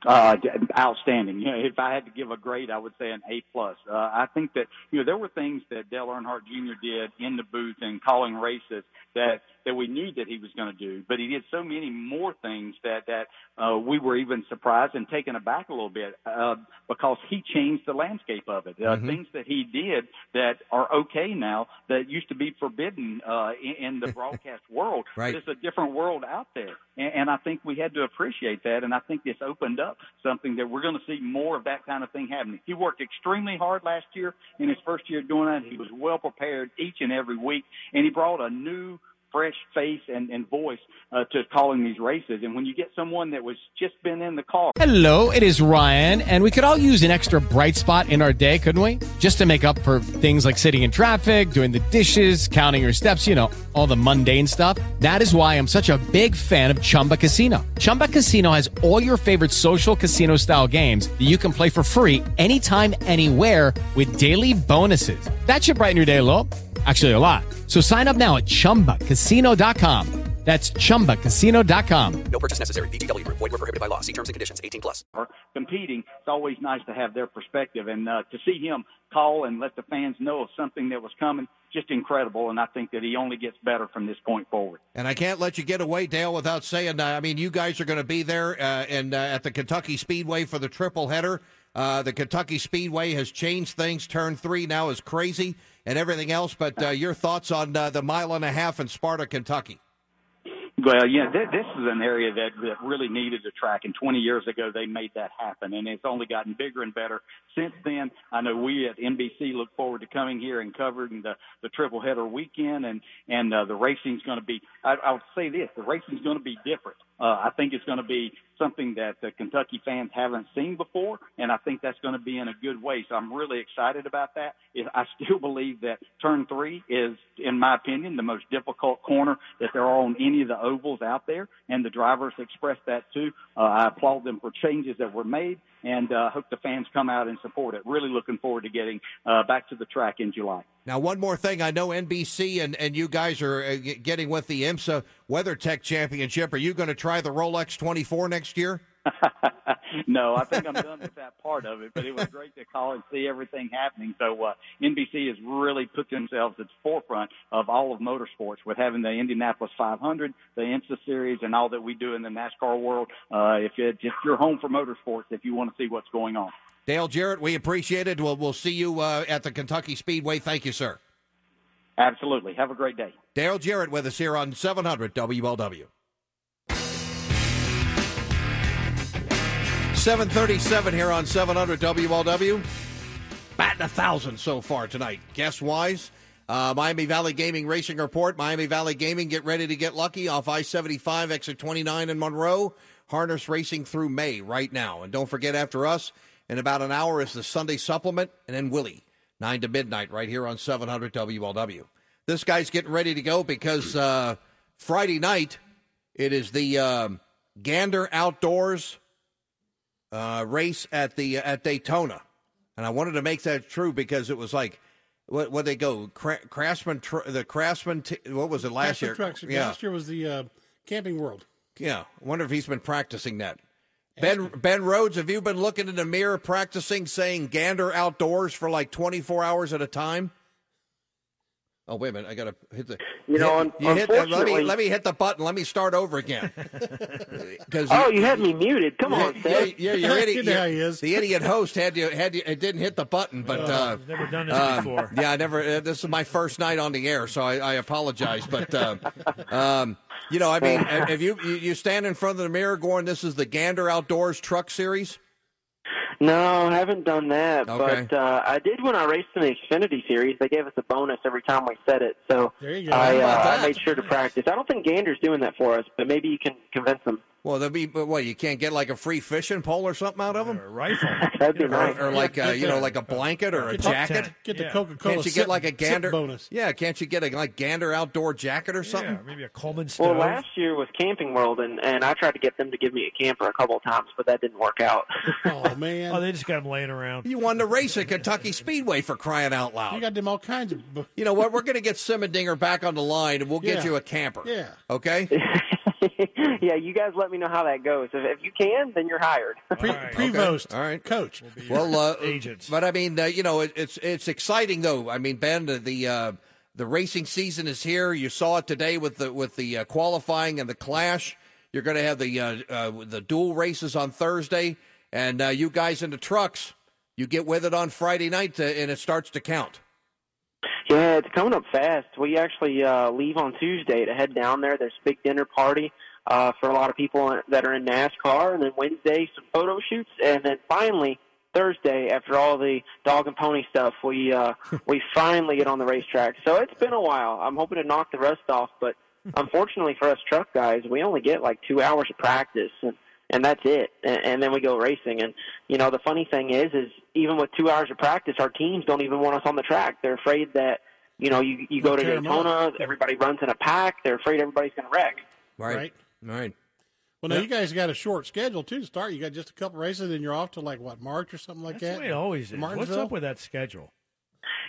Uh, outstanding. You know, if I had to give a grade, I would say an A plus. Uh, I think that you know there were things that Dale Earnhardt Jr. did in the booth and calling races that that we knew that he was going to do, but he did so many more things that that uh, we were even surprised and taken aback a little bit uh, because he changed the landscape of it. Uh, Mhm. Things that he did that are okay now that used to be forbidden uh, in, in the broadcast world. Right. There's a different world out there, and, and I think we had to appreciate that. And I think this opened up something that we're going to see more of that kind of thing happening. He worked extremely hard last year in his first year doing that. He was well prepared each and every week, and he brought a new fresh face and, and voice uh, to calling these races. And when you get someone that was just been in the car, Hello, it is Ryan, and we could all use an extra bright spot in our day, couldn't we? Just to make up for things like sitting in traffic, doing the dishes, counting your steps, you know, all the mundane stuff. That is why I'm such a big fan of Chumba Casino. Chumba Casino has all your favorite social casino style games that you can play for free anytime, anywhere with daily bonuses. That should brighten your day a little. Actually, a lot. So sign up now at chumbacasino.com. That's chumbacasino.com. No purchase necessary. VGW Group. Void were prohibited by law. See terms and conditions. 18 plus. are competing, it's always nice to have their perspective and uh, to see him call and let the fans know of something that was coming. Just incredible, and I think that he only gets better from this point forward. And I can't let you get away, Dale, without saying. Uh, I mean, you guys are going to be there uh, and uh, at the Kentucky Speedway for the triple header. Uh, the Kentucky Speedway has changed things. Turn three now is crazy and everything else. But uh, your thoughts on uh, the mile and a half in Sparta, Kentucky? Well, yeah, th- this is an area that, that really needed a track, and 20 years ago they made that happen, and it's only gotten bigger and better since then. I know we at NBC look forward to coming here and covering the the triple header weekend, and and uh, the racing's going to be. I, I'll say this: the racing's going to be different. Uh, I think it's going to be something that the Kentucky fans haven't seen before, and I think that's going to be in a good way. So I'm really excited about that. I still believe that turn three is, in my opinion, the most difficult corner that there are on any of the ovals out there, and the drivers expressed that too. Uh, I applaud them for changes that were made, and uh, hope the fans come out and support it. Really looking forward to getting uh, back to the track in July. Now, one more thing. I know NBC and, and you guys are uh, getting with the IMSA WeatherTech Championship. Are you going to try the Rolex 24 next year? no, I think I'm done with that part of it. But it was great to call and see everything happening. So uh, NBC has really put themselves at the forefront of all of motorsports with having the Indianapolis 500, the IMSA series, and all that we do in the NASCAR world. Uh, if it, if you're home for motorsports, if you want to see what's going on. Dale Jarrett, we appreciate it. We'll, we'll see you uh, at the Kentucky Speedway. Thank you, sir. Absolutely. Have a great day. Dale Jarrett with us here on 700 WLW. 737 here on 700 WLW. Batting a thousand so far tonight. Guess wise. Uh, Miami Valley Gaming Racing Report. Miami Valley Gaming, get ready to get lucky off I 75, exit 29 in Monroe. Harness racing through May right now. And don't forget, after us, in about an hour is the Sunday supplement, and then Willie, 9 to midnight, right here on 700 WLW. This guy's getting ready to go because uh, Friday night, it is the um, Gander Outdoors uh, race at the at Daytona, and I wanted to make that true because it was like what what they go Cra- Craftsman tr- the Craftsman t- what was it last Craftsman year? Trucks. Yeah, Last year was the uh, Camping World. yeah. I wonder if he's been practicing that. Ben Ben Rhodes, have you been looking in the mirror practicing saying Gander Outdoors for like twenty four hours at a time? Oh wait a minute! I gotta hit the. You know, hit, un- you hit the- let me unfortunately- let me hit the button. Let me start over again. 'Cause Oh, you had me muted. Come on, yeah, Seth. yeah, your idiot, You know how he is. The idiot host had you had you, it didn't hit the button, but Oh, uh, I've never done this uh, before. Yeah, I never. Uh, this is my first night on the air, so I, I apologize. But uh, um, you know, I mean, if you, you you stand in front of the mirror going, "This is the Gander Outdoors Truck Series." No, I haven't done that. Okay. But uh, I did when I raced in the Xfinity Series. They gave us a bonus every time we said it. So There you go. I, uh. I made sure to practice. I don't think Gander's doing that for us, but maybe you can convince them. Well, there'll be, but what you can't get like a free fishing pole or something out of them, Or A rifle. That'd be or, nice. or like Yeah, uh, you know, like a blanket or a Get the- jacket. Get the Yeah. Coca Cola. Can't you get like a gander bonus? Yeah, can't you get a like gander outdoor jacket or something? Yeah, maybe a Coleman stove. Well, last year was Camping World, and, and I tried to get them to give me a camper a couple of times, but that didn't work out. Oh man, oh, they just got him laying around. You won the race at Kentucky Speedway for crying out loud. you got them all kinds of. You know what? We're going to get Simendinger back on the line, and we'll get Yeah. you a camper. Yeah. Okay. yeah, you guys let me know how that goes. If, if you can, then you're hired. Pre- Prevost, All right, coach. Well, uh, agents. But I mean, uh, you know, it, it's it's exciting though. I mean, Ben, the the, uh, the racing season is here. You saw it today with the with the uh, qualifying and the clash. You're going to have the uh, uh, the dual races on Thursday, and uh, you guys in the trucks, you get with it on Friday night, to, and it starts to count. Yeah, it's coming up fast. We actually uh, leave on Tuesday to head down there. There's a big dinner party uh, for a lot of people that are in NASCAR, and then Wednesday some photo shoots, and then finally Thursday, after all the dog and pony stuff, we uh, we finally get on the racetrack. So it's been a while. I'm hoping to knock the rust off, but unfortunately for us truck guys, we only get like two hours of practice, and and that's it. And, and then we go racing. And you know, the funny thing is, is even with two hours of practice, our teams don't even want us on the track. They're afraid that you know you you go to Daytona, everybody runs in a pack. They're afraid everybody's going to wreck. Right. Right. Well, now you guys got a short schedule too to start. You got just a couple races, and you're off to like what March or something like That's that. the way it always is. What's up with that schedule?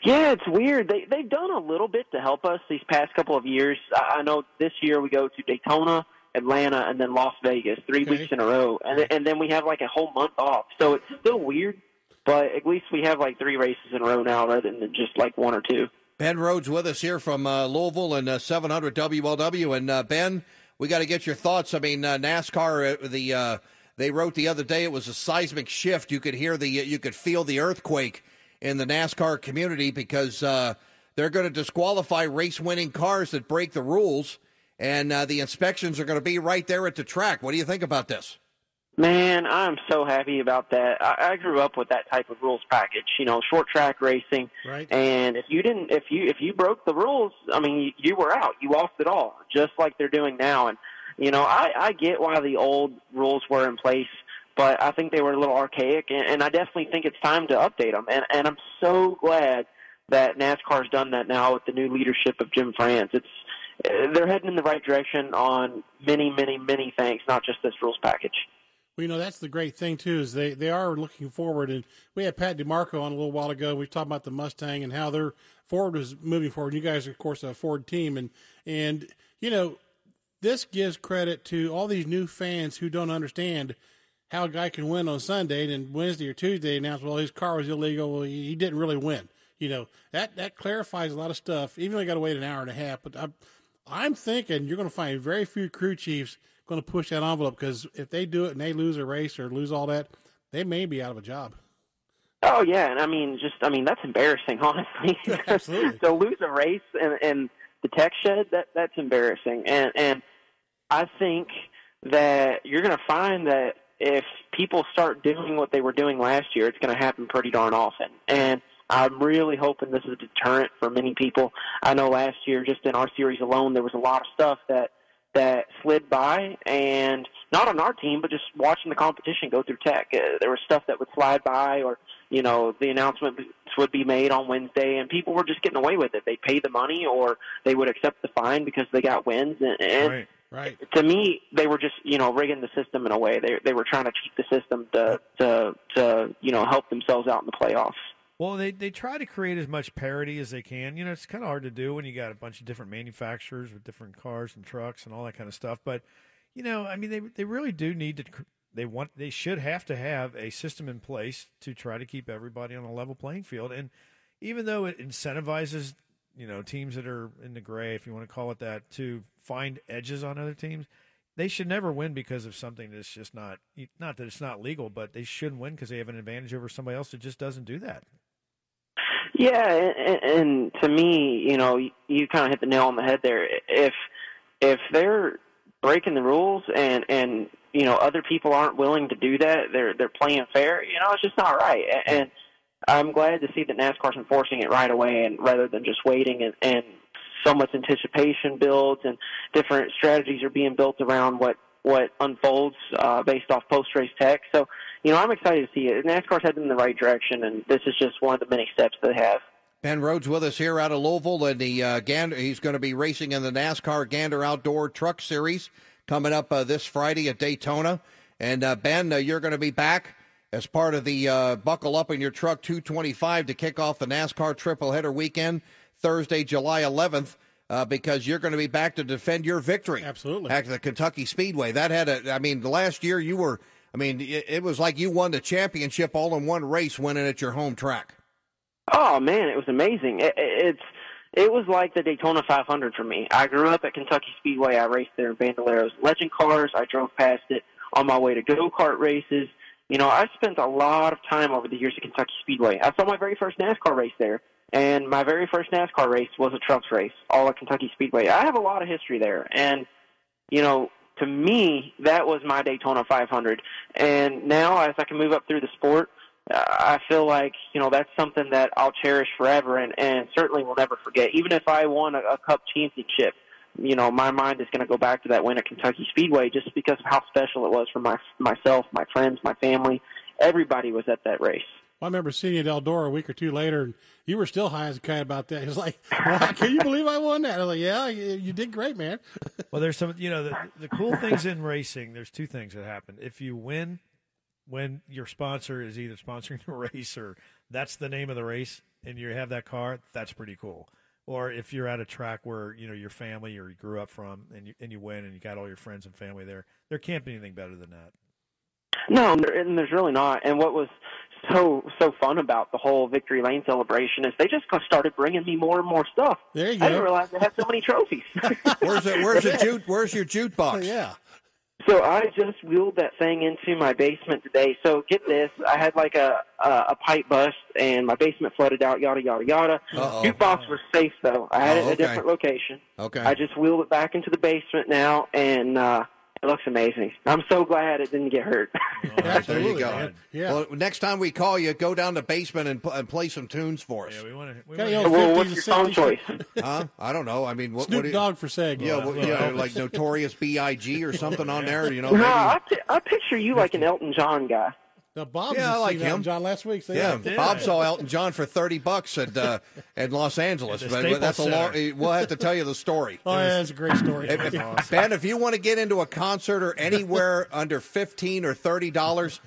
Yeah, it's weird. They they've done a little bit to help us these past couple of years. I I know this year we go to Daytona, Atlanta, and then Las Vegas, three Okay. weeks in a row, and and then we have like a whole month off. So it's still weird, but at least we have like three races in a row now rather than just like one or two. Ben Rhodes with us here from uh, Louisville and uh, 700 WLW. And uh, Ben, we got to get your thoughts. I mean, uh, NASCAR, uh, the uh, they wrote the other day it was a seismic shift. You could hear the, you could feel the earthquake in the NASCAR community because uh, they're going to disqualify race-winning cars that break the rules, and uh, the inspections are going to be right there at the track. What do you think about this? Man, I'm so happy about that. I, I grew up with that type of rules package, you know, short track racing. Right. And if you didn't, if you if you broke the rules, I mean, you, you were out. You lost it all, just like they're doing now. And you know, I I get why the old rules were in place, but I think they were a little archaic, and, and I definitely think it's time to update them. And and I'm so glad that NASCAR's done that now with the new leadership of Jim France. It's Uh, they're heading in the right direction on many, many, many things, not just this rules package. Well, you know that's the great thing too is they they are looking forward, and we had Pat DiMarco on a little while ago. We talked about the Mustang and how their Ford was moving forward. You guys, are, of course, a Ford team, and and you know this gives credit to all these new fans who don't understand how a guy can win on Sunday and then Wednesday or Tuesday announce well his car was illegal. Well, he, didn't really win. You know that that clarifies a lot of stuff. Even though I got to wait an hour and a half, but I'm I'm thinking you're going to find very few crew chiefs going to push that envelope because if they do it and they lose a race or lose all that, they may be out of a job. Oh yeah, and I mean, just I mean, that's embarrassing, honestly. Absolutely. to lose a race and and the tech shed, that that's embarrassing. And and I think that you're going to find that if people start doing what they were doing last year, it's going to happen pretty darn often. And I'm really hoping this is a deterrent for many people. I know last year, just in our series alone, there was a lot of stuff that that slid by, and not on our team, but just watching the competition go through tech. Uh, there was stuff that would slide by, or you know, the announcement would be made on Wednesday, and people were just getting away with it. They paid the money, or they would accept the fine because they got wins. And, and Right, right. to me, they were just you know rigging the system in a way. They they were trying to cheat the system to to to you know help themselves out in the playoffs. Well, they they try to create as much parity as they can. You know, it's kind of hard to do when you got a bunch of different manufacturers with different cars and trucks and all that kind of stuff. But you know, I mean, they they really do need to. They want they should have to have a system in place to try to keep everybody on a level playing field. And even though it incentivizes, you know, teams that are in the gray, if you want to call it that, to find edges on other teams, they should never win because of something that's just not not that it's not legal, but they shouldn't win because they have an advantage over somebody else that just doesn't do that. Yeah, and, and to me, you know, you, you kind of hit the nail on the head there. If if they're breaking the rules and and you know other people aren't willing to do that, they're they're playing fair. You know, it's just not right. And, I'm glad to see that NASCAR's enforcing it right away, and rather than just waiting and, and so much anticipation builds and different strategies are being built around what what unfolds uh, based off post race tech. So, you know, I'm excited to see it. NASCAR's heading in the right direction, and this is just one of the many steps they have. Ben Rhodes with us here out of Louisville, and the uh, Gander, he's going to be racing in the NASCAR Gander Outdoor Truck Series coming up uh, this Friday at Daytona. And uh, Ben, uh, you're going to be back as part of the uh, Buckle Up in Your Truck 225 to kick off the NASCAR Triple Header Weekend Thursday, July 11th. uh, because you're going to be back to defend your victory. Absolutely. Back to the Kentucky Speedway. That had a, I mean, the last year you were, I mean, it, it was like you won the championship all in one race winning at your home track. Oh man, it was amazing. It, it- it's it was like the Daytona 500 for me. I grew up at Kentucky Speedway. I raced there in Bandoleros Legend cars. I drove past it on my way to go kart races. You know, I spent a lot of time over the years at Kentucky Speedway. I saw my very first NASCAR race there, and my very first NASCAR race was a trucks race, all at Kentucky Speedway. I have a lot of history there, and you know, to me, that was my Daytona 500. And now, as I can move up through the sport, I feel like you know that's something that I'll cherish forever, and and certainly will never forget. Even if I won a, a Cup championship, you know, my mind is going to go back to that win at Kentucky Speedway, just because of how special it was for my myself, my friends, my family. Everybody was at that race. Well, I remember seeing you at Eldora a week or two later, and you were still high as a kite about that. He was like, wow, "Can you believe I won that?" I was like, "Yeah, you, you did great, man." Well, there's some, you know, the, the cool things in racing. There's two things that happen. If you win, when your sponsor is either sponsoring the race or that's the name of the race, and you have that car, that's pretty cool. Or if you're at a track where you know your family or you grew up from, and you and you win, and you got all your friends and family there, there can't be anything better than that. No, and there's really not. And what was so so fun about the whole Victory Lane celebration is they just started bringing me more and more stuff. There you go. I go. didn't realize they had so many trophies. Where's it? Where's the jute? Where's your jute box? yeah. So I just wheeled that thing into my basement today. So get this, I had like a a, a pipe bust and my basement flooded out. Yada yada yada. Uh-oh. Jukebox was safe though. I had Oh, it in a different location. Okay. I just wheeled it back into the basement now, and uh it looks amazing. I'm so glad it didn't get hurt. there you go. man. Yeah. Well, next time we call you, go down to the basement and, pl- and play some tunes for us. Yeah, we want to. We Got wanna- any old well, what's your song choice? Huh? I don't know. I mean, what, Snoop what Dogg for Seg. Yeah, Well, well, well, yeah, like Notorious B.I.G. or something on there. You know, no, maybe. I, pi- I picture you like an Elton John guy. Now, Bob Yeah, I like him. John last week. So Yeah, yeah, Bob saw Elton John for thirty bucks at uh, at Los Angeles, At but Staples that's a long. We'll have to tell you the story. Oh, yeah, that's a great story. If- if- Ben, if you want to get into a concert or anywhere under fifteen or thirty dollars,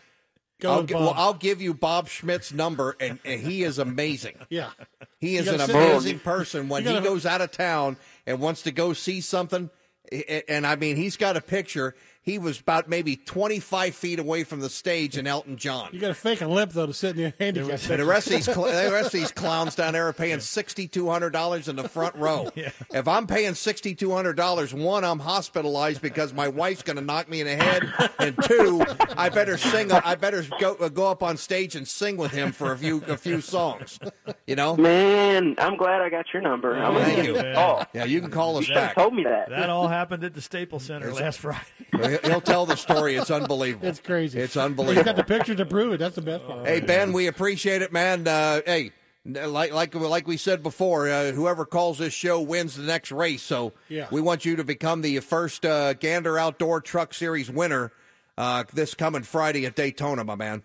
Go I'll, with well, I'll give you Bob Schmidt's number, and, and he is amazing. yeah. He is an gotta amazing person when he gotta- goes out of town and wants to go see something. I- And I mean, he's got a picture. He was about maybe 25 feet away from the stage in Elton John. You got to fake a lip though to sit in your handicap. And the rest of these cl- the rest of these clowns down there are paying sixty two hundred dollars in the front row. If I'm paying sixty two hundred dollars, one, I'm hospitalized because my wife's going to knock me in the head, and two, I better sing. I better go uh, go up on stage and sing with him for a few a few songs. You know. Man, I'm glad I got your number. I'm Thank you. a call. Yeah, you can call us You back. told me that. That all happened at the Staples Center last Friday. He'll- He'll tell the story. It's unbelievable. It's crazy. It's unbelievable. He's got the picture to prove it. That's the best part. Hey Ben, we appreciate it, man. Uh, hey, like like like we said before, uh, whoever calls this show wins the next race. So Yeah. we want you to become the first uh, Gander Outdoor Truck Series winner uh, this coming Friday at Daytona, my man.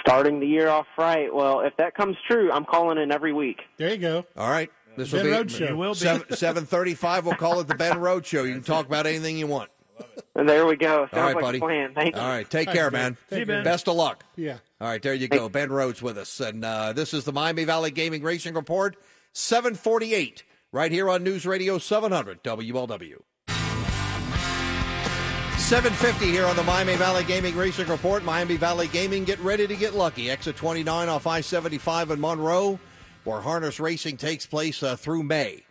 Starting the year off right. Well, if that comes true, I'm calling in every week. There you go. All right. This Ben will be Road Show. Will be. seven seven thirty five. We'll call it the Ben Road Show. You can talk about anything you want. And there we go. Sounds All right, like buddy. a plan. Thank you. All right. Take All care, man. Ben. Take care. Best of luck. Yeah. All right, there you go. Ben Rhodes with us. And uh, this is the Miami Valley Gaming Racing Report, 748, right here on News Radio 700 WLW. 750 here on the Miami Valley Gaming Racing Report. Miami Valley Gaming, get ready to get lucky. Exit 29 off I 75 in Monroe, where harness racing takes place uh, through May.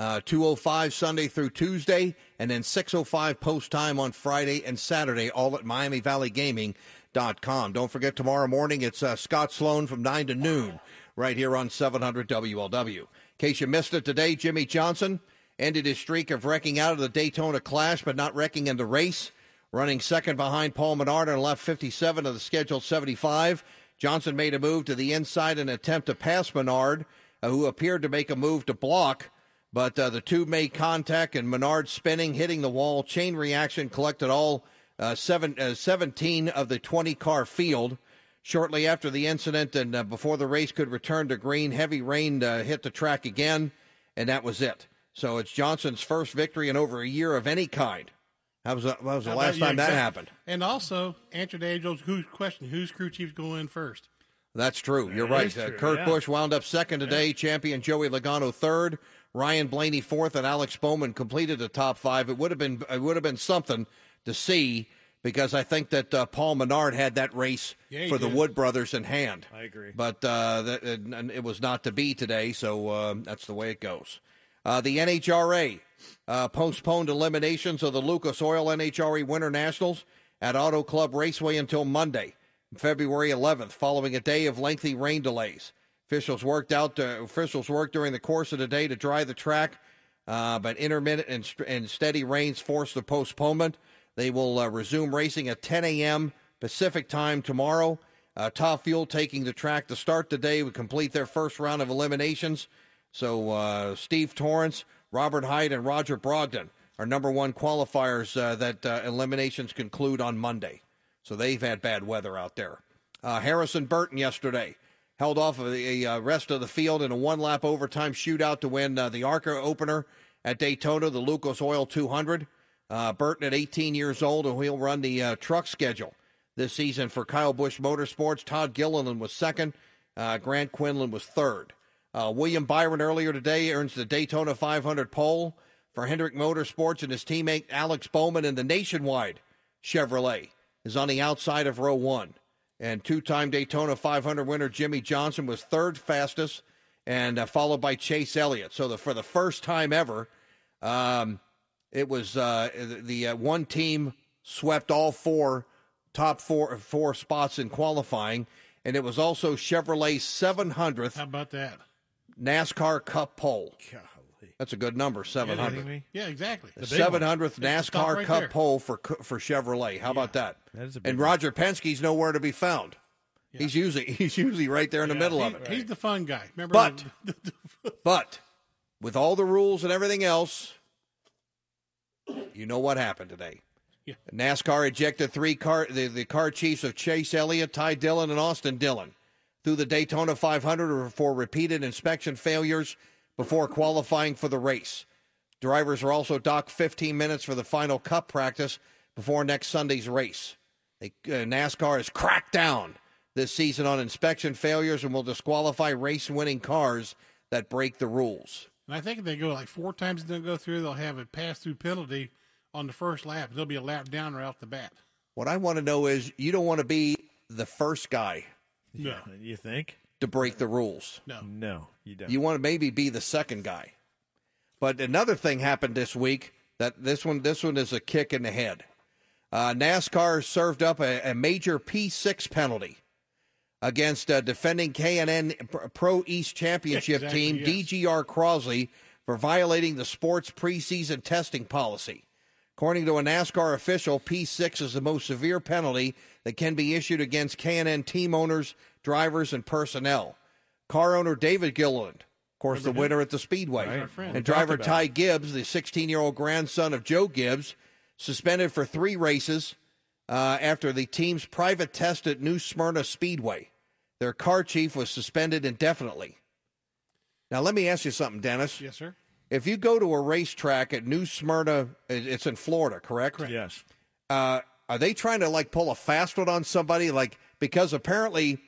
Uh, 205 Sunday through Tuesday, and then 605 post time on Friday and Saturday, all at MiamiValleyGaming.com. Don't forget, tomorrow morning it's uh, Scott Sloan from 9 to noon, right here on 700 WLW. In case you missed it today, Jimmie Johnson ended his streak of wrecking out of the Daytona Clash, but not wrecking in the race. Running second behind Paul Menard on left 57 of the scheduled 75. Johnson made a move to the inside in an attempt to pass Menard, uh, who appeared to make a move to block, but uh, the two made contact and Menard spinning, hitting the wall. Chain reaction collected all uh, seven, uh, 17 of the 20 car field. Shortly after the incident and uh, before the race could return to green, heavy rain uh, hit the track again, and that was it. So it's Johnson's first victory in over a year of any kind. That was, that was the last yeah, time that happened. And also, answer Dave Angel's question: Whose crew chief's going in first? That's true. You're That right. Uh, true, Kurt yeah. Busch wound up second today. Champion Joey Logano third. Ryan Blaney fourth, and Alex Bowman completed the top five. It would have been it would have been something to see because I think that uh, Paul Menard had that race Yeah, for the. Wood brothers in hand. I agree. But uh, that, and it was not to be today, so uh, that's the way it goes. Uh, the NHRA uh, postponed eliminations of the Lucas Oil NHRA Winter Nationals at Auto Club Raceway until Monday, February 11th, following a day of lengthy rain delays. Officials worked out. Uh, officials worked during the course of the day to dry the track, uh, but intermittent and, and steady rains forced the postponement. They will uh, resume racing at 10 a.m. Pacific time tomorrow. Uh, Top Fuel taking the track to start the day would complete their first round of eliminations. So uh, Steve Torrence, Robert Hight, and Roger Brogdon are number one qualifiers uh, that uh, eliminations conclude on Monday. So they've had bad weather out there. Harrison Burton yesterday held off of the uh, rest of the field in a one lap overtime shootout to win uh, the ARCA opener at Daytona, the Lucas Oil 200. Uh, Burton at 18 years old, and he'll run the uh, truck schedule this season for Kyle Busch Motorsports. Todd Gilliland was second. Uh, Grant Quinlan was third. Uh, William Byron earlier today earns the Daytona 500 pole for Hendrick Motorsports, and his teammate Alex Bowman in the Nationwide Chevrolet is on the outside of row one. And two-time Daytona 500 winner Jimmie Johnson was third fastest, and uh, followed by Chase Elliott. So the, for the first time ever, um, it was uh, the uh, one team swept all four top four four spots in qualifying, and it was also Chevrolet's 700th How about that? NASCAR Cup pole. That's a good number, 700. Yeah, exactly. The 700th That's NASCAR right Cup there. pole for for Chevrolet. How about that? That is a big and one. Roger Penske's nowhere to be found. He's usually he's usually right there in the middle He- of it. He's the fun guy. Remember? But- But with all the rules and everything else, you know what happened today. Yeah. NASCAR ejected three car the, the car chiefs of Chase Elliott, Ty Dillon, and Austin Dillon through the Daytona 500 for repeated inspection failures before qualifying for the race. Drivers are also docked 15 minutes for the final cup practice before next Sunday's race. They, uh, NASCAR has cracked down this season on inspection failures and will disqualify race winning cars that break the rules. And I think if they go like four times and they'll go through, they'll have a pass through penalty on the first lap. There'll be a lap down right off the bat. What I want to know is you don't want to be the first guy No. You think? To break the rules. No. No, you don't. You want to maybe be the second guy. But another thing happened this week that this one this one is a kick in the head. Uh, NASCAR served up a, a major P6 penalty against uh, defending K&N Pro East Championship Exactly, team yes. DGR Crosley for violating the sport's preseason testing policy. According to a NASCAR official, P6 is the most severe penalty that can be issued against K&N team owners, drivers, and personnel. Car owner David Gilliland, of course, the winner at the Speedway, Right. And We driver about Ty Gibbs, the 16-year-old grandson of Joe Gibbs, suspended for three races uh, after the team's private test at New Smyrna Speedway. Their car chief was suspended indefinitely. Now, let me ask you something, Dennis. Yes, sir. If you go to a racetrack at New Smyrna, it's in Florida, correct? Yes. Uh, are they trying to like pull a fast one on somebody? Like because apparently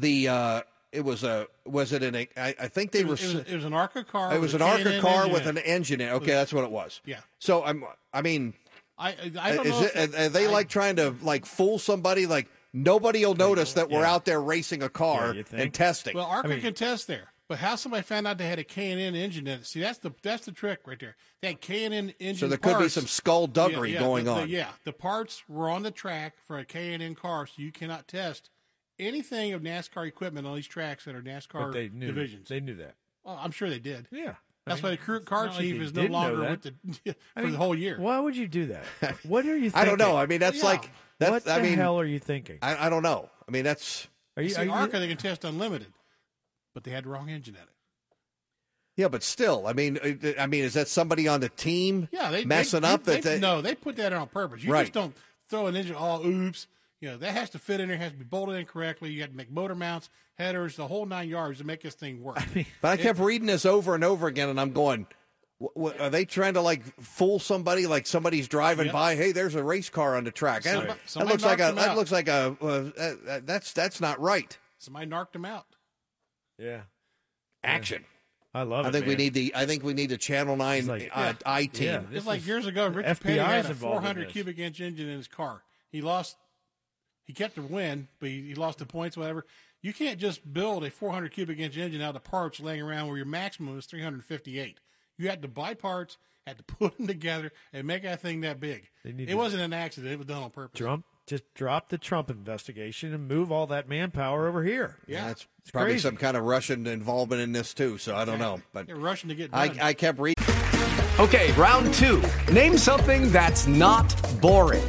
the uh, it was a was it an I, I think they It was, were it was, it was an ARCA car. it was with an ARCA car engine with in an it. engine in. it. Okay, that's what it was. Yeah. So I'm I mean, I I don't is know. it, if are they like trying to like fool somebody? Like nobody will notice that we're Yeah. out there racing a car Yeah, and testing. Well, ARCA mean- can test there, but how somebody found out they had a K and N engine in it? See, that's the that's the trick right there. That K and N engine. so there could be some skullduggery Yeah, yeah, going the- the- on. yeah, the parts were on the track for a K and N car, so you cannot test anything of NASCAR equipment on these tracks that are NASCAR But they knew. divisions. They knew that. Well, I'm sure they did. Yeah. That's I why the crew, car not like chief is no longer with the for I mean, the whole year. Why would you do that? What are you? thinking? I don't know. I mean, that's Yeah. like that's. what the I mean, hell are you thinking? I, I don't know. I mean, that's Are you? See, Are you ARCA they can test unlimited, but they had the wrong engine in it. yeah, but still, I mean, I mean, is that somebody on the team Yeah, they messing they, up They, that they, no, they put that on purpose. You Right. just don't throw an engine. all oops. You know that has to fit in there. Has to be bolted in correctly. You have to make motor mounts, headers, the whole nine yards to make this thing work. But I kept reading this over and over again, and I'm going, "Wh- wh- are they trying to like fool somebody? Like somebody's driving Yep. by, hey, there's a race car on the track. That, Somebody- that looks like a that looks like a uh, uh, uh, that's that's not right. Somebody narked them out. Yeah. Action. I love it. I it, think we need the. I think we need the Channel Nine like, uh, yeah. I team. Yeah, It's like years ago, Richard FBI Petty had a involved in 400 cubic inch engine in his car. He lost. He kept the win, but he, he lost the points, whatever. You can't just build a 400 cubic inch engine out of parts laying around where your maximum is 358. You had to buy parts, had to put them together, and make that thing that big. It to- wasn't an accident; it was done on purpose. Trump just drop the Trump investigation and move all that manpower over here. Yeah, that's It's probably crazy. some kind of Russian involvement in this too. So I don't know, but They're rushing to get I. I kept reading. Okay, round two. Name something that's not boring.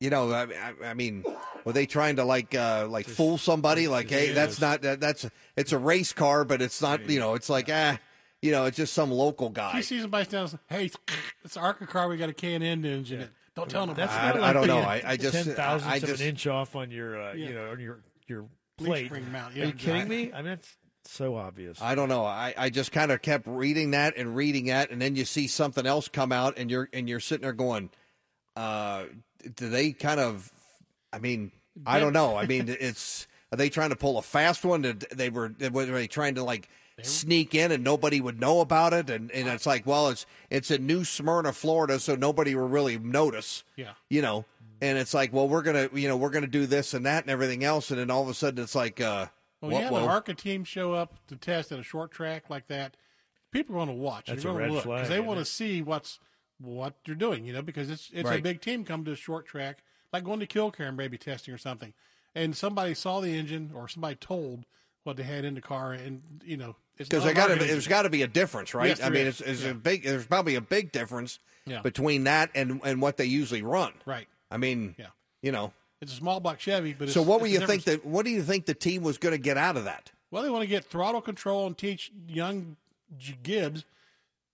you know, I, I, I mean, were they trying to like uh, like fool somebody? Like, hey, that's not that, that's it's a race car, but it's not. You know, it's like ah, you know, it's just some local If guy. you see somebody down, hey, it's an ARCA car. We got a K and N engine. in it. Don't tell them. That's I- not I like don't know. I- I just- ten thousandths I of an inch off on your, uh, Yeah. you know, on your your plate. spring mount, Are yeah. you kidding me? I mean, it's so obvious. I don't know. I, I just kind of kept reading that and reading that, and then you see something else come out, and you're and you're sitting there going, uh, do they kind of? I mean, I don't know. I mean, it's are they trying to pull a fast one? Did they were were they trying to like sneak in and nobody would know about it? And and it's like, well, it's it's in New Smyrna, Florida, so nobody will really notice. Yeah. you know. And it's like, well, we're gonna, you know, we're gonna do this and that and everything else, and then all of a sudden, it's like, uh, When what- you have well, an ARCA team show up to test at a short track like that, people are going to watch. That's They're a going red to look flag, they want to see what's what they're doing. You know, because it's it's a big team come to a short track, like going to kill Karen baby testing or something, and somebody saw the engine or somebody told what they had in the car, and you know, because there got to there's got to be a difference, right? Yes, I mean, is. it's, it's Yeah. a big. There's probably a big difference Yeah. between that and and what they usually run. right. I mean, Yeah. you know. It's a small block Chevy, but it's, So what were you think that? What do you think the team was going to get out of that? Well, they want to get throttle control and teach young Gibbs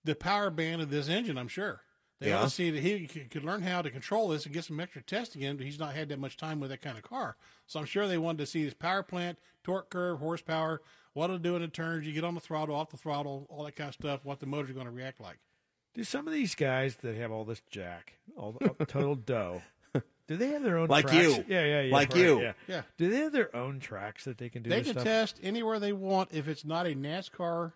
the power band of this engine. I'm sure they Yeah. want to see that he could learn how to control this and get some extra testing in. But he's not had that much time with that kind of car, so I'm sure they wanted to see his power plant, torque curve, horsepower, what it'll do in the turns. You get on the throttle, off the throttle, all that kind of stuff. What the motor's are going to react like. Do some of these guys that have all this jack, all the total dough, do they have their own Like tracks? you. Yeah, yeah, yeah. Like right, you. Yeah. Yeah. Do they have their own tracks that they can do They can stuff? test anywhere they want if it's not a NASCAR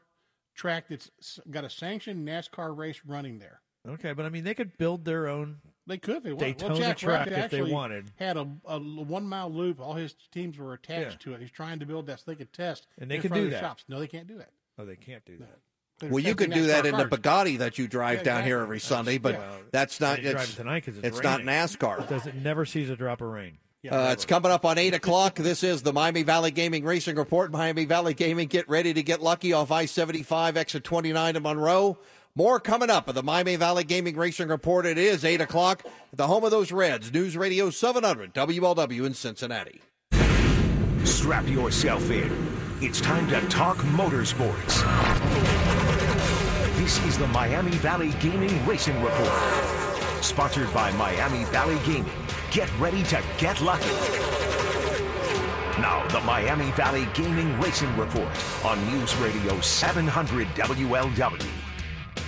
track that's got a sanctioned NASCAR race running there. Okay, but I mean, they could build their own. They could if they want. Daytona well, Jack track if they wanted. Had a, a one mile loop. All his teams were attached Yeah. to it. He's trying to build that so they could test. And they in could do of that. Shops. No, they can't do that. Oh, they can't do that. They're Well, you testing could do that NASCAR in the cars. Bugatti that you drive Yeah, down here exactly. every Sunday, but yeah. that's not. I didn't drive It's, it tonight 'cause it's it's not raining. NASCAR. Does it never sees a drop of rain? Uh, it's coming up on 8 o'clock. This is the Miami Valley Gaming Racing Report. Miami Valley Gaming, get ready to get lucky off I 75, exit 29 to Monroe. More coming up of the Miami Valley Gaming Racing Report. It is 8 o'clock, at the home of those Reds, News Radio 700, WLW in Cincinnati. Strap yourself in. It's time to talk motorsports. This is the Miami Valley Gaming Racing Report. Sponsored by Miami Valley Gaming. Get ready to get lucky. Now, the Miami Valley Gaming Racing Report on News Radio 700 WLW.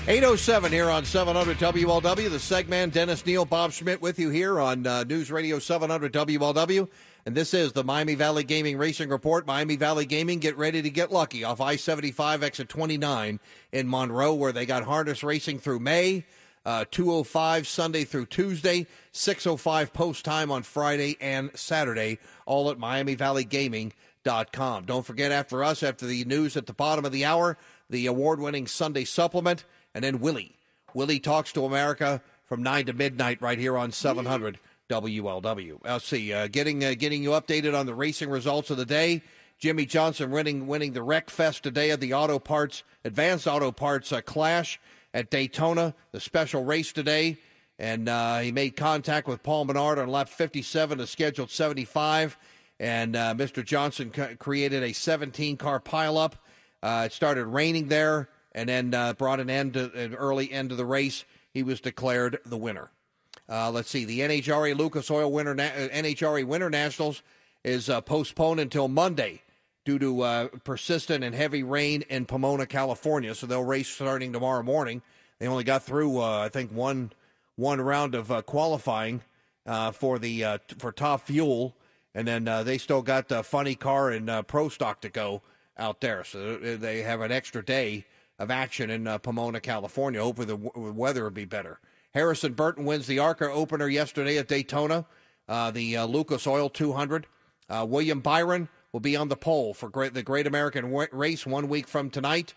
807 here on 700 WLW. The segment Dennis Neal, Bob Schmidt with you here on uh, News Radio 700 WLW. And this is the Miami Valley Gaming Racing Report. Miami Valley Gaming, get ready to get lucky off I 75 exit 29 in Monroe, where they got harness racing through May. Uh, 205 Sunday through Tuesday, 605 post time on Friday and Saturday, all at Miami Valley MiamiValleyGaming.com. Don't forget, after us, after the news at the bottom of the hour, the award winning Sunday supplement, and then Willie. Willie Talks to America from 9 to midnight right here on 700 WLW. Let's see, uh, getting, uh, getting you updated on the racing results of the day. Jimmie Johnson winning, winning the Wreck Fest today at the Auto Parts, Advance Auto Parts uh, Clash at Daytona, the special race today. And uh, he made contact with Paul Menard on lap 57 of scheduled 75. And uh, Mr. Johnson c- created a 17 car pileup. Uh, it started raining there and then uh, brought an end to an early end to the race. He was declared the winner. Uh, let's see, the NHRA Lucas Oil Winter Na- uh, NHRA Winter Nationals is uh, postponed until Monday due to uh, persistent and heavy rain in Pomona, California. So they'll race starting tomorrow morning. They only got through, uh, I think, one one round of uh, qualifying uh, for the uh, for top fuel, and then uh, they still got the funny car and uh, pro stock to go out there. So uh, they have an extra day of action in uh, Pomona, California. Hopefully the w- weather will be better. Harrison Burton wins the ARCA opener yesterday at Daytona, uh, the uh, Lucas Oil 200. Uh, William Byron will be on the pole for great, the Great American Wa- Race one week from tonight.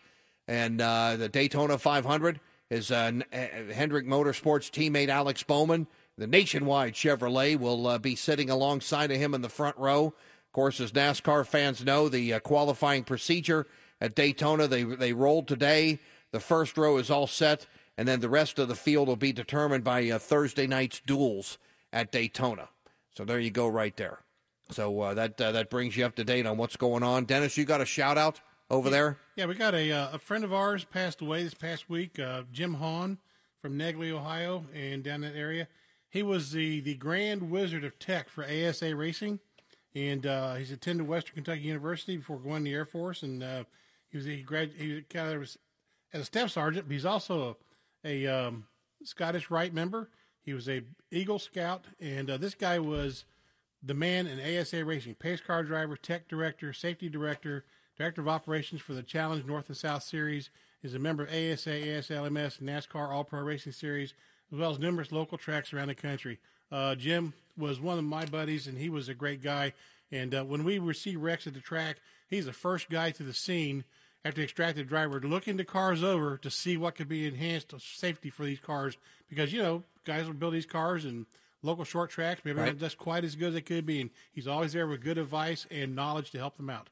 And uh, the Daytona 500 is uh, Hendrick Motorsports teammate Alex Bowman. The Nationwide Chevrolet will be sitting alongside of him in the front row. Of course, as NASCAR fans know, the qualifying procedure at Daytona, they, they rolled today. The first row is all set, and then the rest of the field will be determined by uh, Thursday night's duels at Daytona. So there you go, right there. So uh, that uh, that brings you up to date on what's going on. Dennis, you got a shout out over there? Yeah, we got a uh, a friend of ours passed away this past week. Uh, Jim Hahn from Negley, Ohio, and down that area. He was the the Grand Wizard of Tech for ASA Racing, and uh, he's attended Western Kentucky University before going to the Air Force. And uh, he was he grad he was as a staff sergeant, but he's also a, a um, Scottish Rite member. He was a Eagle Scout, and uh, this guy was the man in ASA Racing, pace car driver, tech director, safety director, director of operations for the Challenge North and South Series. Is a member of ASA, ASLMS, NASCAR All Pro Racing Series, as well as numerous local tracks around the country. Uh, Jim was one of my buddies, and he was a great guy. And uh, when we would see Rex at the track, he's the first guy to the scene after the extracted driver to look into cars over to see what could be enhanced safety for these cars because you know guys will build these cars and local short tracks maybe Right. not just quite as good as they could be and he's always there with good advice and knowledge to help them out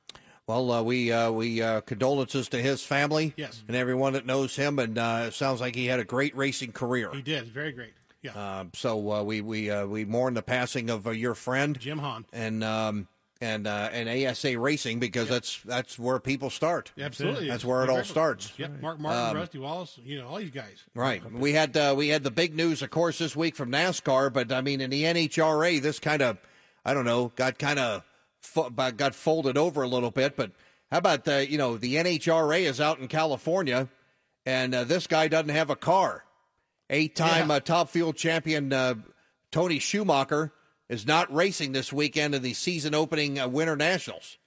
Well, uh, we uh, we uh, condolences to his family, Yes. and everyone that knows him. And uh, it sounds like he had a great racing career. he did very great yeah Um, so uh, we we uh, we mourn the passing of uh, your friend Jim Hahn and um, and uh, and ASA Racing because that's that's where people start. absolutely that's where it all starts. yep mark martin Um, rusty wallace you know all these guys Right. We had uh, we had the big news, of course, this week from NASCAR, but I mean, in the NHRA, this kind of, I don't know, got kind of fo- got folded over a little bit. But how about the, you know, the NHRA is out in California, and uh, this guy doesn't have a car. Eight-time uh, top fuel champion uh, Tony Schumacher is not racing this weekend in the season opening uh, Winter Nationals.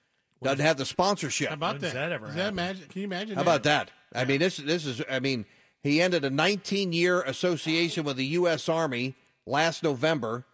Doesn't have the sponsorship. how about When's that that ever Does that happen? imagine can you imagine How about that? I mean, this this is. I mean, he ended a 19 year association with the U.S. Army last November,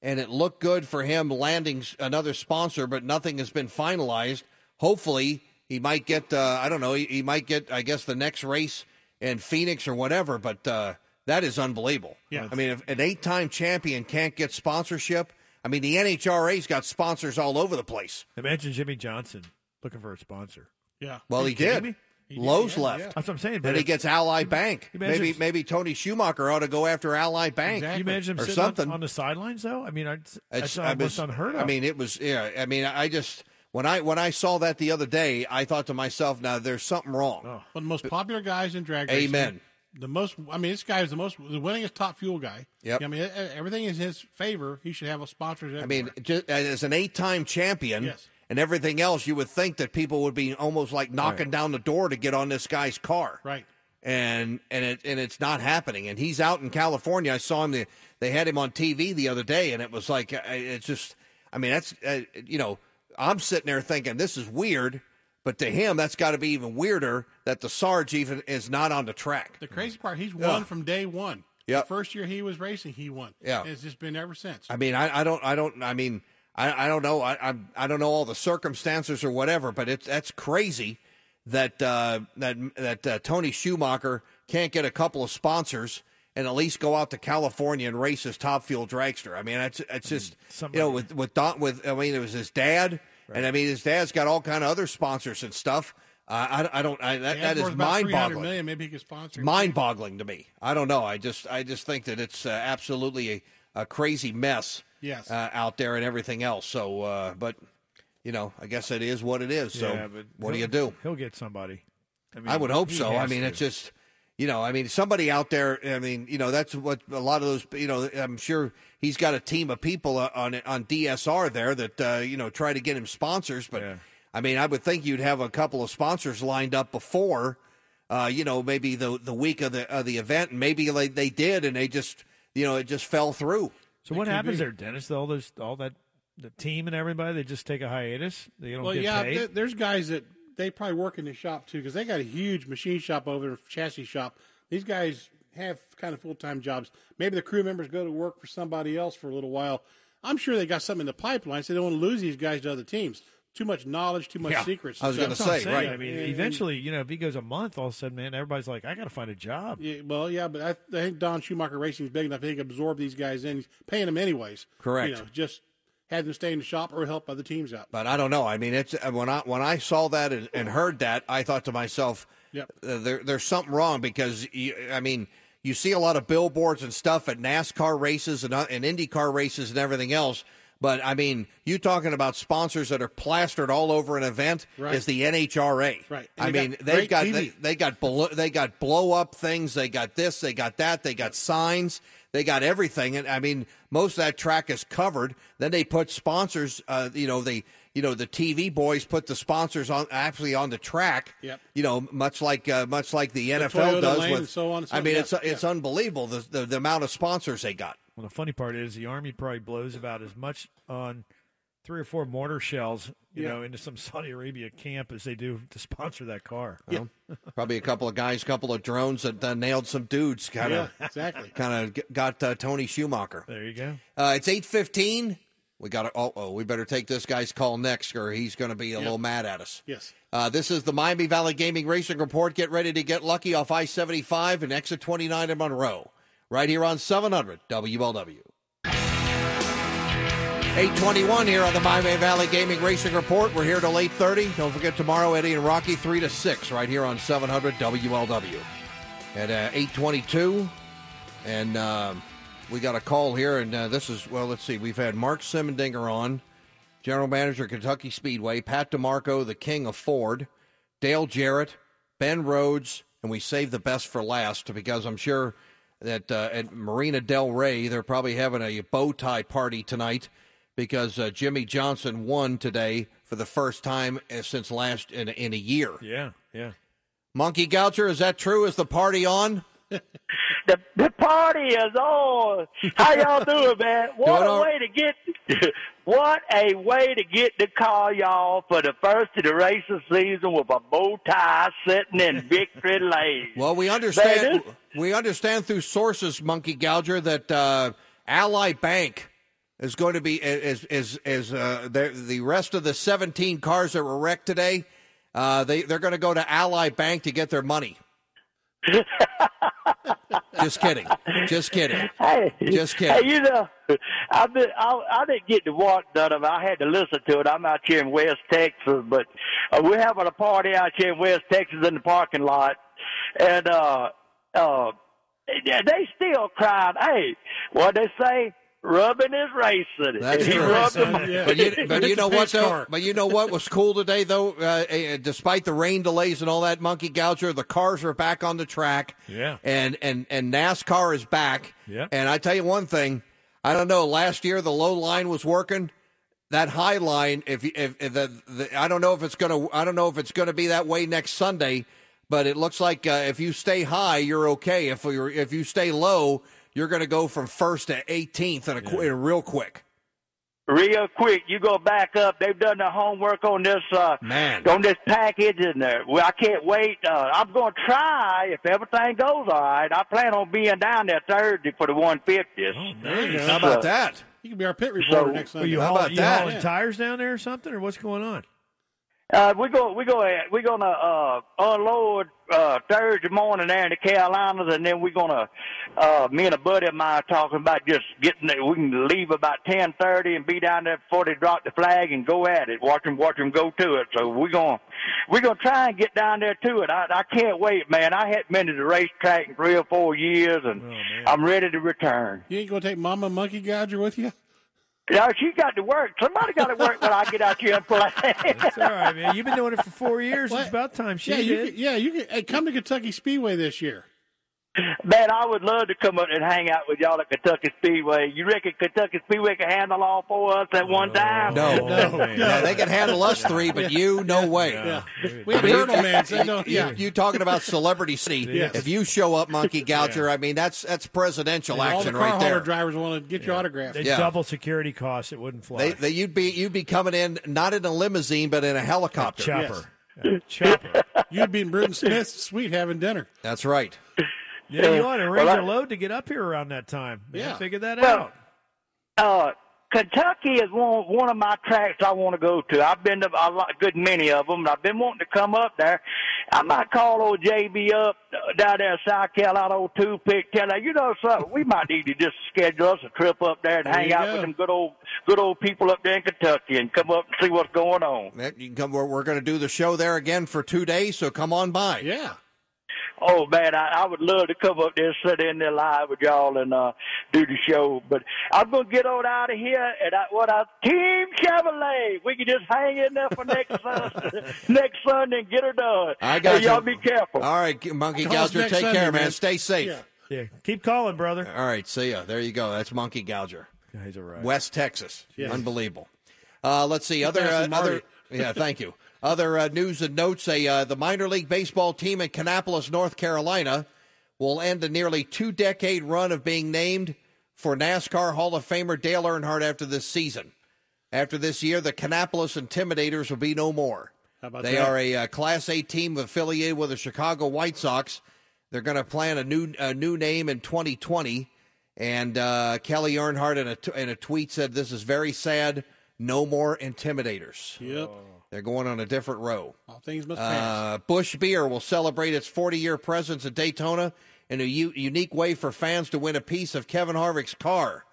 and it looked good for him landing another sponsor, but nothing has been finalized. Hopefully, he might get. Uh, I don't know. He, he might get. I guess the next race in Phoenix or whatever. But uh, that is unbelievable. Yeah. I mean, if an eight time champion can't get sponsorship, I mean, the NHRA's got sponsors all over the place. Imagine Jimmie Johnson looking for a sponsor. yeah Well, Are he did. me? He did, Lowe's yeah, left. yeah. That's what I'm saying. But Then he gets Ally Bank. Imagine Maybe if- maybe Tony Schumacher ought to go after Ally Bank. Exactly. You imagine him or sitting on- something. On, the sidelines, though? I mean, it's, It's- that's I almost was- unheard of. I mean, it was yeah. I mean, I just when I when I saw that the other day, I thought to myself, now there's something wrong. Oh. one of the most popular guys in drag Amen. Racing. The most, I mean, this guy is the most, the winningest top fuel guy. Yep. I mean, everything is his favor. He should have a sponsor. I mean, just as an eight-time champion Yes. and everything else, you would think that people would be almost like knocking down the door to get on this guy's car. right. and and it and it's not happening. And he's out in California. I saw him. The, they had him on TV the other day, and it was like it's just. I mean, that's uh, you know, I'm sitting there thinking this is weird, but to him, that's got to be even weirder that the Sarge even is not on the track. The crazy part, he's Yeah. won from day one. Yeah. The first year he was racing, he won. Yeah. And it's just been ever since. I mean, I, I don't, I don't, I mean, I, I don't know, I, I, I don't know all the circumstances or whatever, but it's that's crazy that uh, that that uh, Tony Schumacher can't get a couple of sponsors and at least go out to California and race his top fuel dragster. I mean, it's it's just you know with with Don with I mean it was his dad, and I mean his dad's got all kind of other sponsors and stuff. Uh, I, I don't I, that, Yeah, that it's is worth about mind 300 boggling million. Maybe he could sponsor. mind boggling to me. I don't know. I just I just think that it's uh, absolutely a, a crazy mess Yes. uh, out there and everything else. So, uh, but you know, I guess it is what it is. So, Yeah, but what do you do? He'll get somebody. I, would hope so. I mean, to. it's just, you know, I mean, somebody out there. I mean, you know, that's what a lot of those. You know, I'm sure he's got a team of people uh, on on DSR there that uh, you know try to get him sponsors. But I mean, I would think you'd have a couple of sponsors lined up before, uh, you know, maybe the the week of the of the event, and maybe like they did, and they just, you know, it just fell through. So what happens there, Dennis? All those, all that, the team and everybody, they just take a hiatus. They don't well, get yeah, paid. there- there's guys that they probably work in the shop too because they got a huge machine shop over there, chassis shop. These guys have kind of full time jobs. Maybe the crew members go to work for somebody else for a little while. I'm sure they got something in the pipeline, so they don't want to lose these guys to other teams. Too much knowledge, too much Yeah. secrets. I was So- gonna say, Saying, right. I mean, And- eventually, you know, if he goes a month, all of a sudden, man, everybody's like, I got to find a job. Yeah, well, yeah, but I, I think Don Schumacher Racing is big enough. He can absorb these guys in. He's paying them anyways. Correct. You know, just have them stay in the shop or help other teams out. But I don't know. I mean, it's uh, when I when I saw that and, and heard that, I thought to myself, Yep. uh, there there's something wrong because you, I mean, you see a lot of billboards and stuff at NASCAR races and uh, and IndyCar races and everything else. But I mean, you talking about sponsors that are plastered all over an event Right. is the NHRA. Right. I And they mean, got they've got they, they got blow, they got blow up things. They got this. They got that. They got signs. They got everything. And I mean, most of that track is covered. Then they put sponsors. Uh, you know, they you know the TV boys put the sponsors on actually on the track. Yep. You know, much like uh, much like the, NFL Toyota does with and so on and so I mean, on. it's Yeah, it's unbelievable the, the the amount of sponsors they got. Well, the funny part is the Army probably blows about as much on three or four mortar shells, you Yeah. know, into some Saudi Arabia camp as they do to sponsor that car. Well, probably a couple of guys, couple of drones that uh, nailed some dudes. Kind of, Yeah, exactly. kind of got uh, Tony Schumacher. There you go. Uh, it's eight fifteen. We got to. Oh, oh, we better take this guy's call next, or he's going to be a little mad at us. Yes. Uh, this is the Miami Valley Gaming Racing Report. Get ready to get lucky off I seventy five and exit twenty nine in Monroe, right here on seven hundred WLW. 821 here on the Miami Valley Gaming Racing Report. We're here till 8.30. Don't forget tomorrow, Eddie and Rocky, 3 to 6, right here on 700 WLW. At uh, 822, and um, we got a call here, and uh, this is, well, let's see. We've had Mark Simendinger on, General Manager, Kentucky Speedway, Pat DiMarco, the king of Ford, Dale Jarrett, Ben Rhodes, and we saved the best for last because I'm sure that uh, at Marina Del Rey, they're probably having a bow tie party tonight because uh, Jimmie Johnson won today for the first time uh, since last in, in a year. Yeah, yeah. Monkey Gouger, is that true? Is the party on? The the party is on. How y'all doing, man? What Doing a all- way to get what a way to get to call y'all for the first of the racing season with a bow tie sitting in victory lane. Well, we understand. Man, we understand through sources, Monkey Gouger, that uh, Ally Bank is going to be is is is uh, the the rest of the 17 cars that were wrecked today. Uh, they they're going to go to Ally Bank to get their money. Just kidding. Just kidding. Hey, Just kidding. Hey, you know, I been, I, I didn't get to watch none of it. I had to listen to it. I'm out here in West Texas, but uh, we're having a party out here in West Texas in the parking lot, and uh, uh, they still crying. Hey, what they say? Rubbing is racing. That's he true. rubbed them- But you, but you know what though? But you know what was cool today though? Uh, uh, despite the rain delays and all that, Monkey gouger, the cars are back on the track. Yeah. And and and NASCAR is back. Yeah. And I tell you one thing, I don't know. Last year the low line was working. That high line, if, if, if the, the, I don't know if it's gonna, I don't know if it's gonna be that way next Sunday, but it looks like uh, if you stay high, you're okay. If you if you stay low, you're gonna go from first to 18th in a, qu- in a real quick. real quick. You go back up. They've done the homework on this uh Man. on this package, and uh, well, I can't wait. Uh, I'm going to try if everything goes all right. I plan on being down there Thursday for the 150th. There you go. How about that? You can be our pit reporter So- next Are Sunday. you, How haul- about you that? hauling tires down there or something, or what's going on? Uh, we go, we go, we're gonna uh, unload uh, Thursday morning there in the Carolinas, and then we're gonna. Uh, me and a buddy of mine are talking about just getting. there. We can leave about ten thirty and be down there before they drop the flag and go at it. Watch them, watch them go to it. So we're gonna we're gonna try and get down there to it. I, I can't wait, man. I hadn't been to the racetrack in three or four years, and I'm ready to return. You ain't gonna take Mama Monkey Gouger with you? Yeah, she got to work. Somebody got to work when I get out here and play. It's all right, man. You've been doing it for four years. It's about time she yeah, you did. can, yeah, you can hey, come to Kentucky Speedway this year. Man, I would love to come up and hang out with y'all at Kentucky Speedway. You reckon Kentucky Speedway can handle all four of us at one time? No, no, they can handle us three, but you, no way. Yeah. We have turtle man. So no, You, yeah. you talking about celebrity city? Yes. If you show up, Monkey Gouger, I mean that's that's presidential action all the action car right hauler there. drivers want to get your autograph. They Yeah. double security costs. It wouldn't fly. They, they, you'd be you'd be coming in not in a limousine, but in a helicopter. Chopper. Yeah, chopper. You'd be in Bruton Smith's suite having dinner. That's right. Yeah, you ought to raise Well, I- your load to get up here around that time. Man, Yeah. figure that Well, out. Uh, Kentucky is one one of my tracks I want to go to. I've been to a lot, good many of them. and I've been wanting to come up there. I might call old JB up uh, down there in South Carolina, old toothpick. Tell her, you know something, we might need to just schedule us a trip up there and There hang out go. with them good old good old people up there in Kentucky and come up and see what's going on. That- You can come, we're we're going to do the show there again for two days, so come on by. Yeah. Oh man, I, I would love to come up there, and sit in there live with y'all, and uh, do the show. But I'm gonna get on out of here, and I, what I Team Chevrolet, we can just hang in there for next Sunday, next Sunday and get her done. I got hey, y'all be careful. All right, Monkey Call Gouger, take Sunday, care, man. man. Stay safe. Yeah. Yeah, keep calling, brother. All right, see ya. There you go. That's Monkey Gouger, Yeah, He's all right. West Texas. Yes. Unbelievable. Uh, let's see other uh, other. Yeah, thank you. Other uh, news and notes: a uh, the minor league baseball team in Kannapolis, North Carolina, will end a nearly two-decade run of being named for NASCAR Hall of Famer Dale Earnhardt after this season. After this year, the Kannapolis Intimidators will be no more. How about they that? are a uh, Class A team affiliated with the Chicago White Sox. They're going to plan a new a new name in 2020. And uh, Kelley Earnhardt in a, t- in a tweet said, "This is very sad. No more intimidators. Yep. They're going on a different row." All things must pass. Uh, Busch Beer will celebrate its 40 year presence at Daytona in a u- unique way for fans to win a piece of Kevin Harvick's car.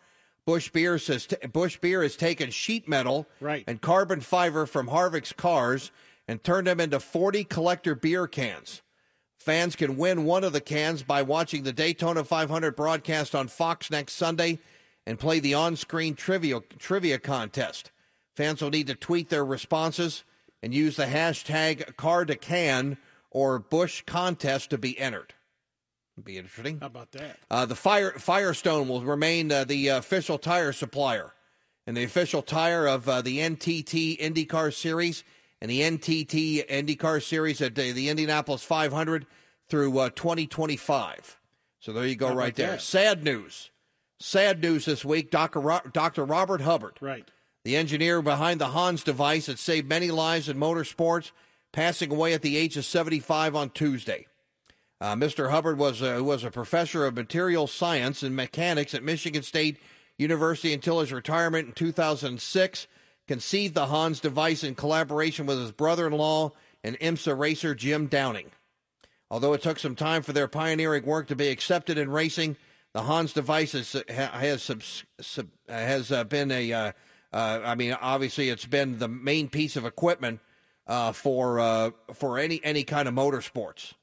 Busch Beer says t- Busch Beer has taken sheet metal Right. and carbon fiber from Harvick's cars and turned them into 40 collector beer cans. Fans can win one of the cans by watching the Daytona 500 broadcast on Fox next Sunday and play the on-screen trivia trivia contest. Fans will need to tweet their responses and use the hashtag car to can or Busch contest to be entered. Be interesting. How about that? Uh, the Fire Firestone will remain uh, the official tire supplier and the official tire of uh, the NTT IndyCar Series and the NTT IndyCar Series at the, Indianapolis 500 through uh, 2025. So there you go, How right there. that? Sad news. Sad news this week. Dr. Ro- Dr. Robert Hubbard, Right. The engineer behind the Hans device that saved many lives in motorsports, passing away at the age of 75 on Tuesday. Uh, Mr. Hubbard was a, was a professor of material science and mechanics at Michigan State University until his retirement in 2006. Conceived the Hans device in collaboration with his brother-in-law and IMSA racer Jim Downing. Although it took some time for their pioneering work to be accepted in racing, the Hans device has has has uh, been a. Uh, uh, I mean, obviously, it's been the main piece of equipment uh, for uh, for any any kind of motorsports.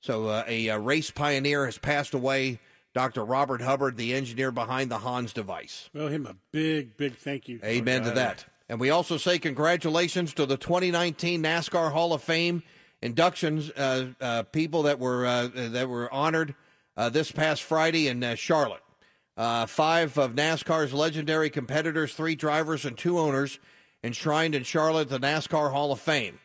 So, uh, a, uh race pioneer has passed away. Dr. Robert Hubbard, the engineer behind the Hans device. Well, him a big, big thank you. Amen to that. And we also say congratulations to the 2019 NASCAR Hall of Fame inductions, uh, uh, people that were uh, that were honored uh, this past Friday in uh, Charlotte. Uh, five of NASCAR's legendary competitors, three drivers and two owners, enshrined in Charlotte the NASCAR Hall of Fame.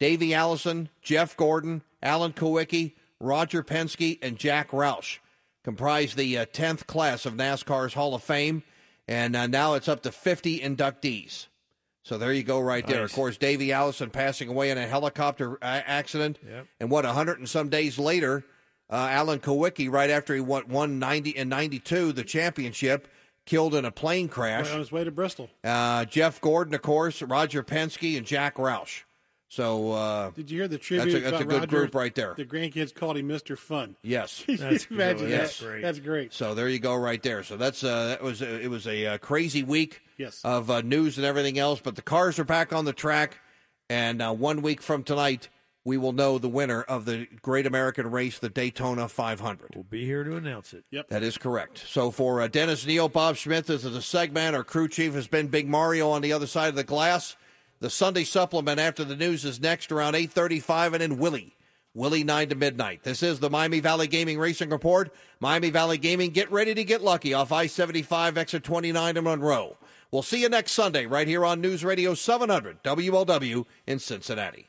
Davey Allison, Jeff Gordon, Alan Kulwicki, Roger Penske, and Jack Roush comprise the uh, 10th class of NASCAR's Hall of Fame, and uh, now it's up to 50 inductees. So there you go, right there. Of course, Davey Allison passing away in a helicopter accident, Yep. and what, 100 and some days later, uh, Alan Kulwicki, right after he won, won 90 in 92, the championship, killed in a plane crash. on his way to Bristol. Uh, Jeff Gordon, of course, Roger Penske, and Jack Roush. So uh, Did you hear the tribute? That's a, that's a good Roger? group right there. The grandkids called him Mister Fun. Yes, that's you imagine yes. that? That's great. So there you go, right there. So that's uh, that was a, it was a uh, crazy week Yes. of uh, news and everything else. But the cars are back on the track, and uh, one week from tonight, we will know the winner of the Great American Race, the Daytona 500. We'll be here to announce it. Yep. That is correct. So for uh, Dennis Neal, Bob Smith is the segment. Our crew chief has been Big Mario on the other side of the glass. The Sunday supplement after the news is next around 8:35, and then Willie. Willie 9 to midnight. This is the Miami Valley Gaming Racing Report. Miami Valley Gaming, get ready to get lucky off I 75, exit 29 in Monroe. We'll see you next Sunday right here on News Radio 700 WLW in Cincinnati.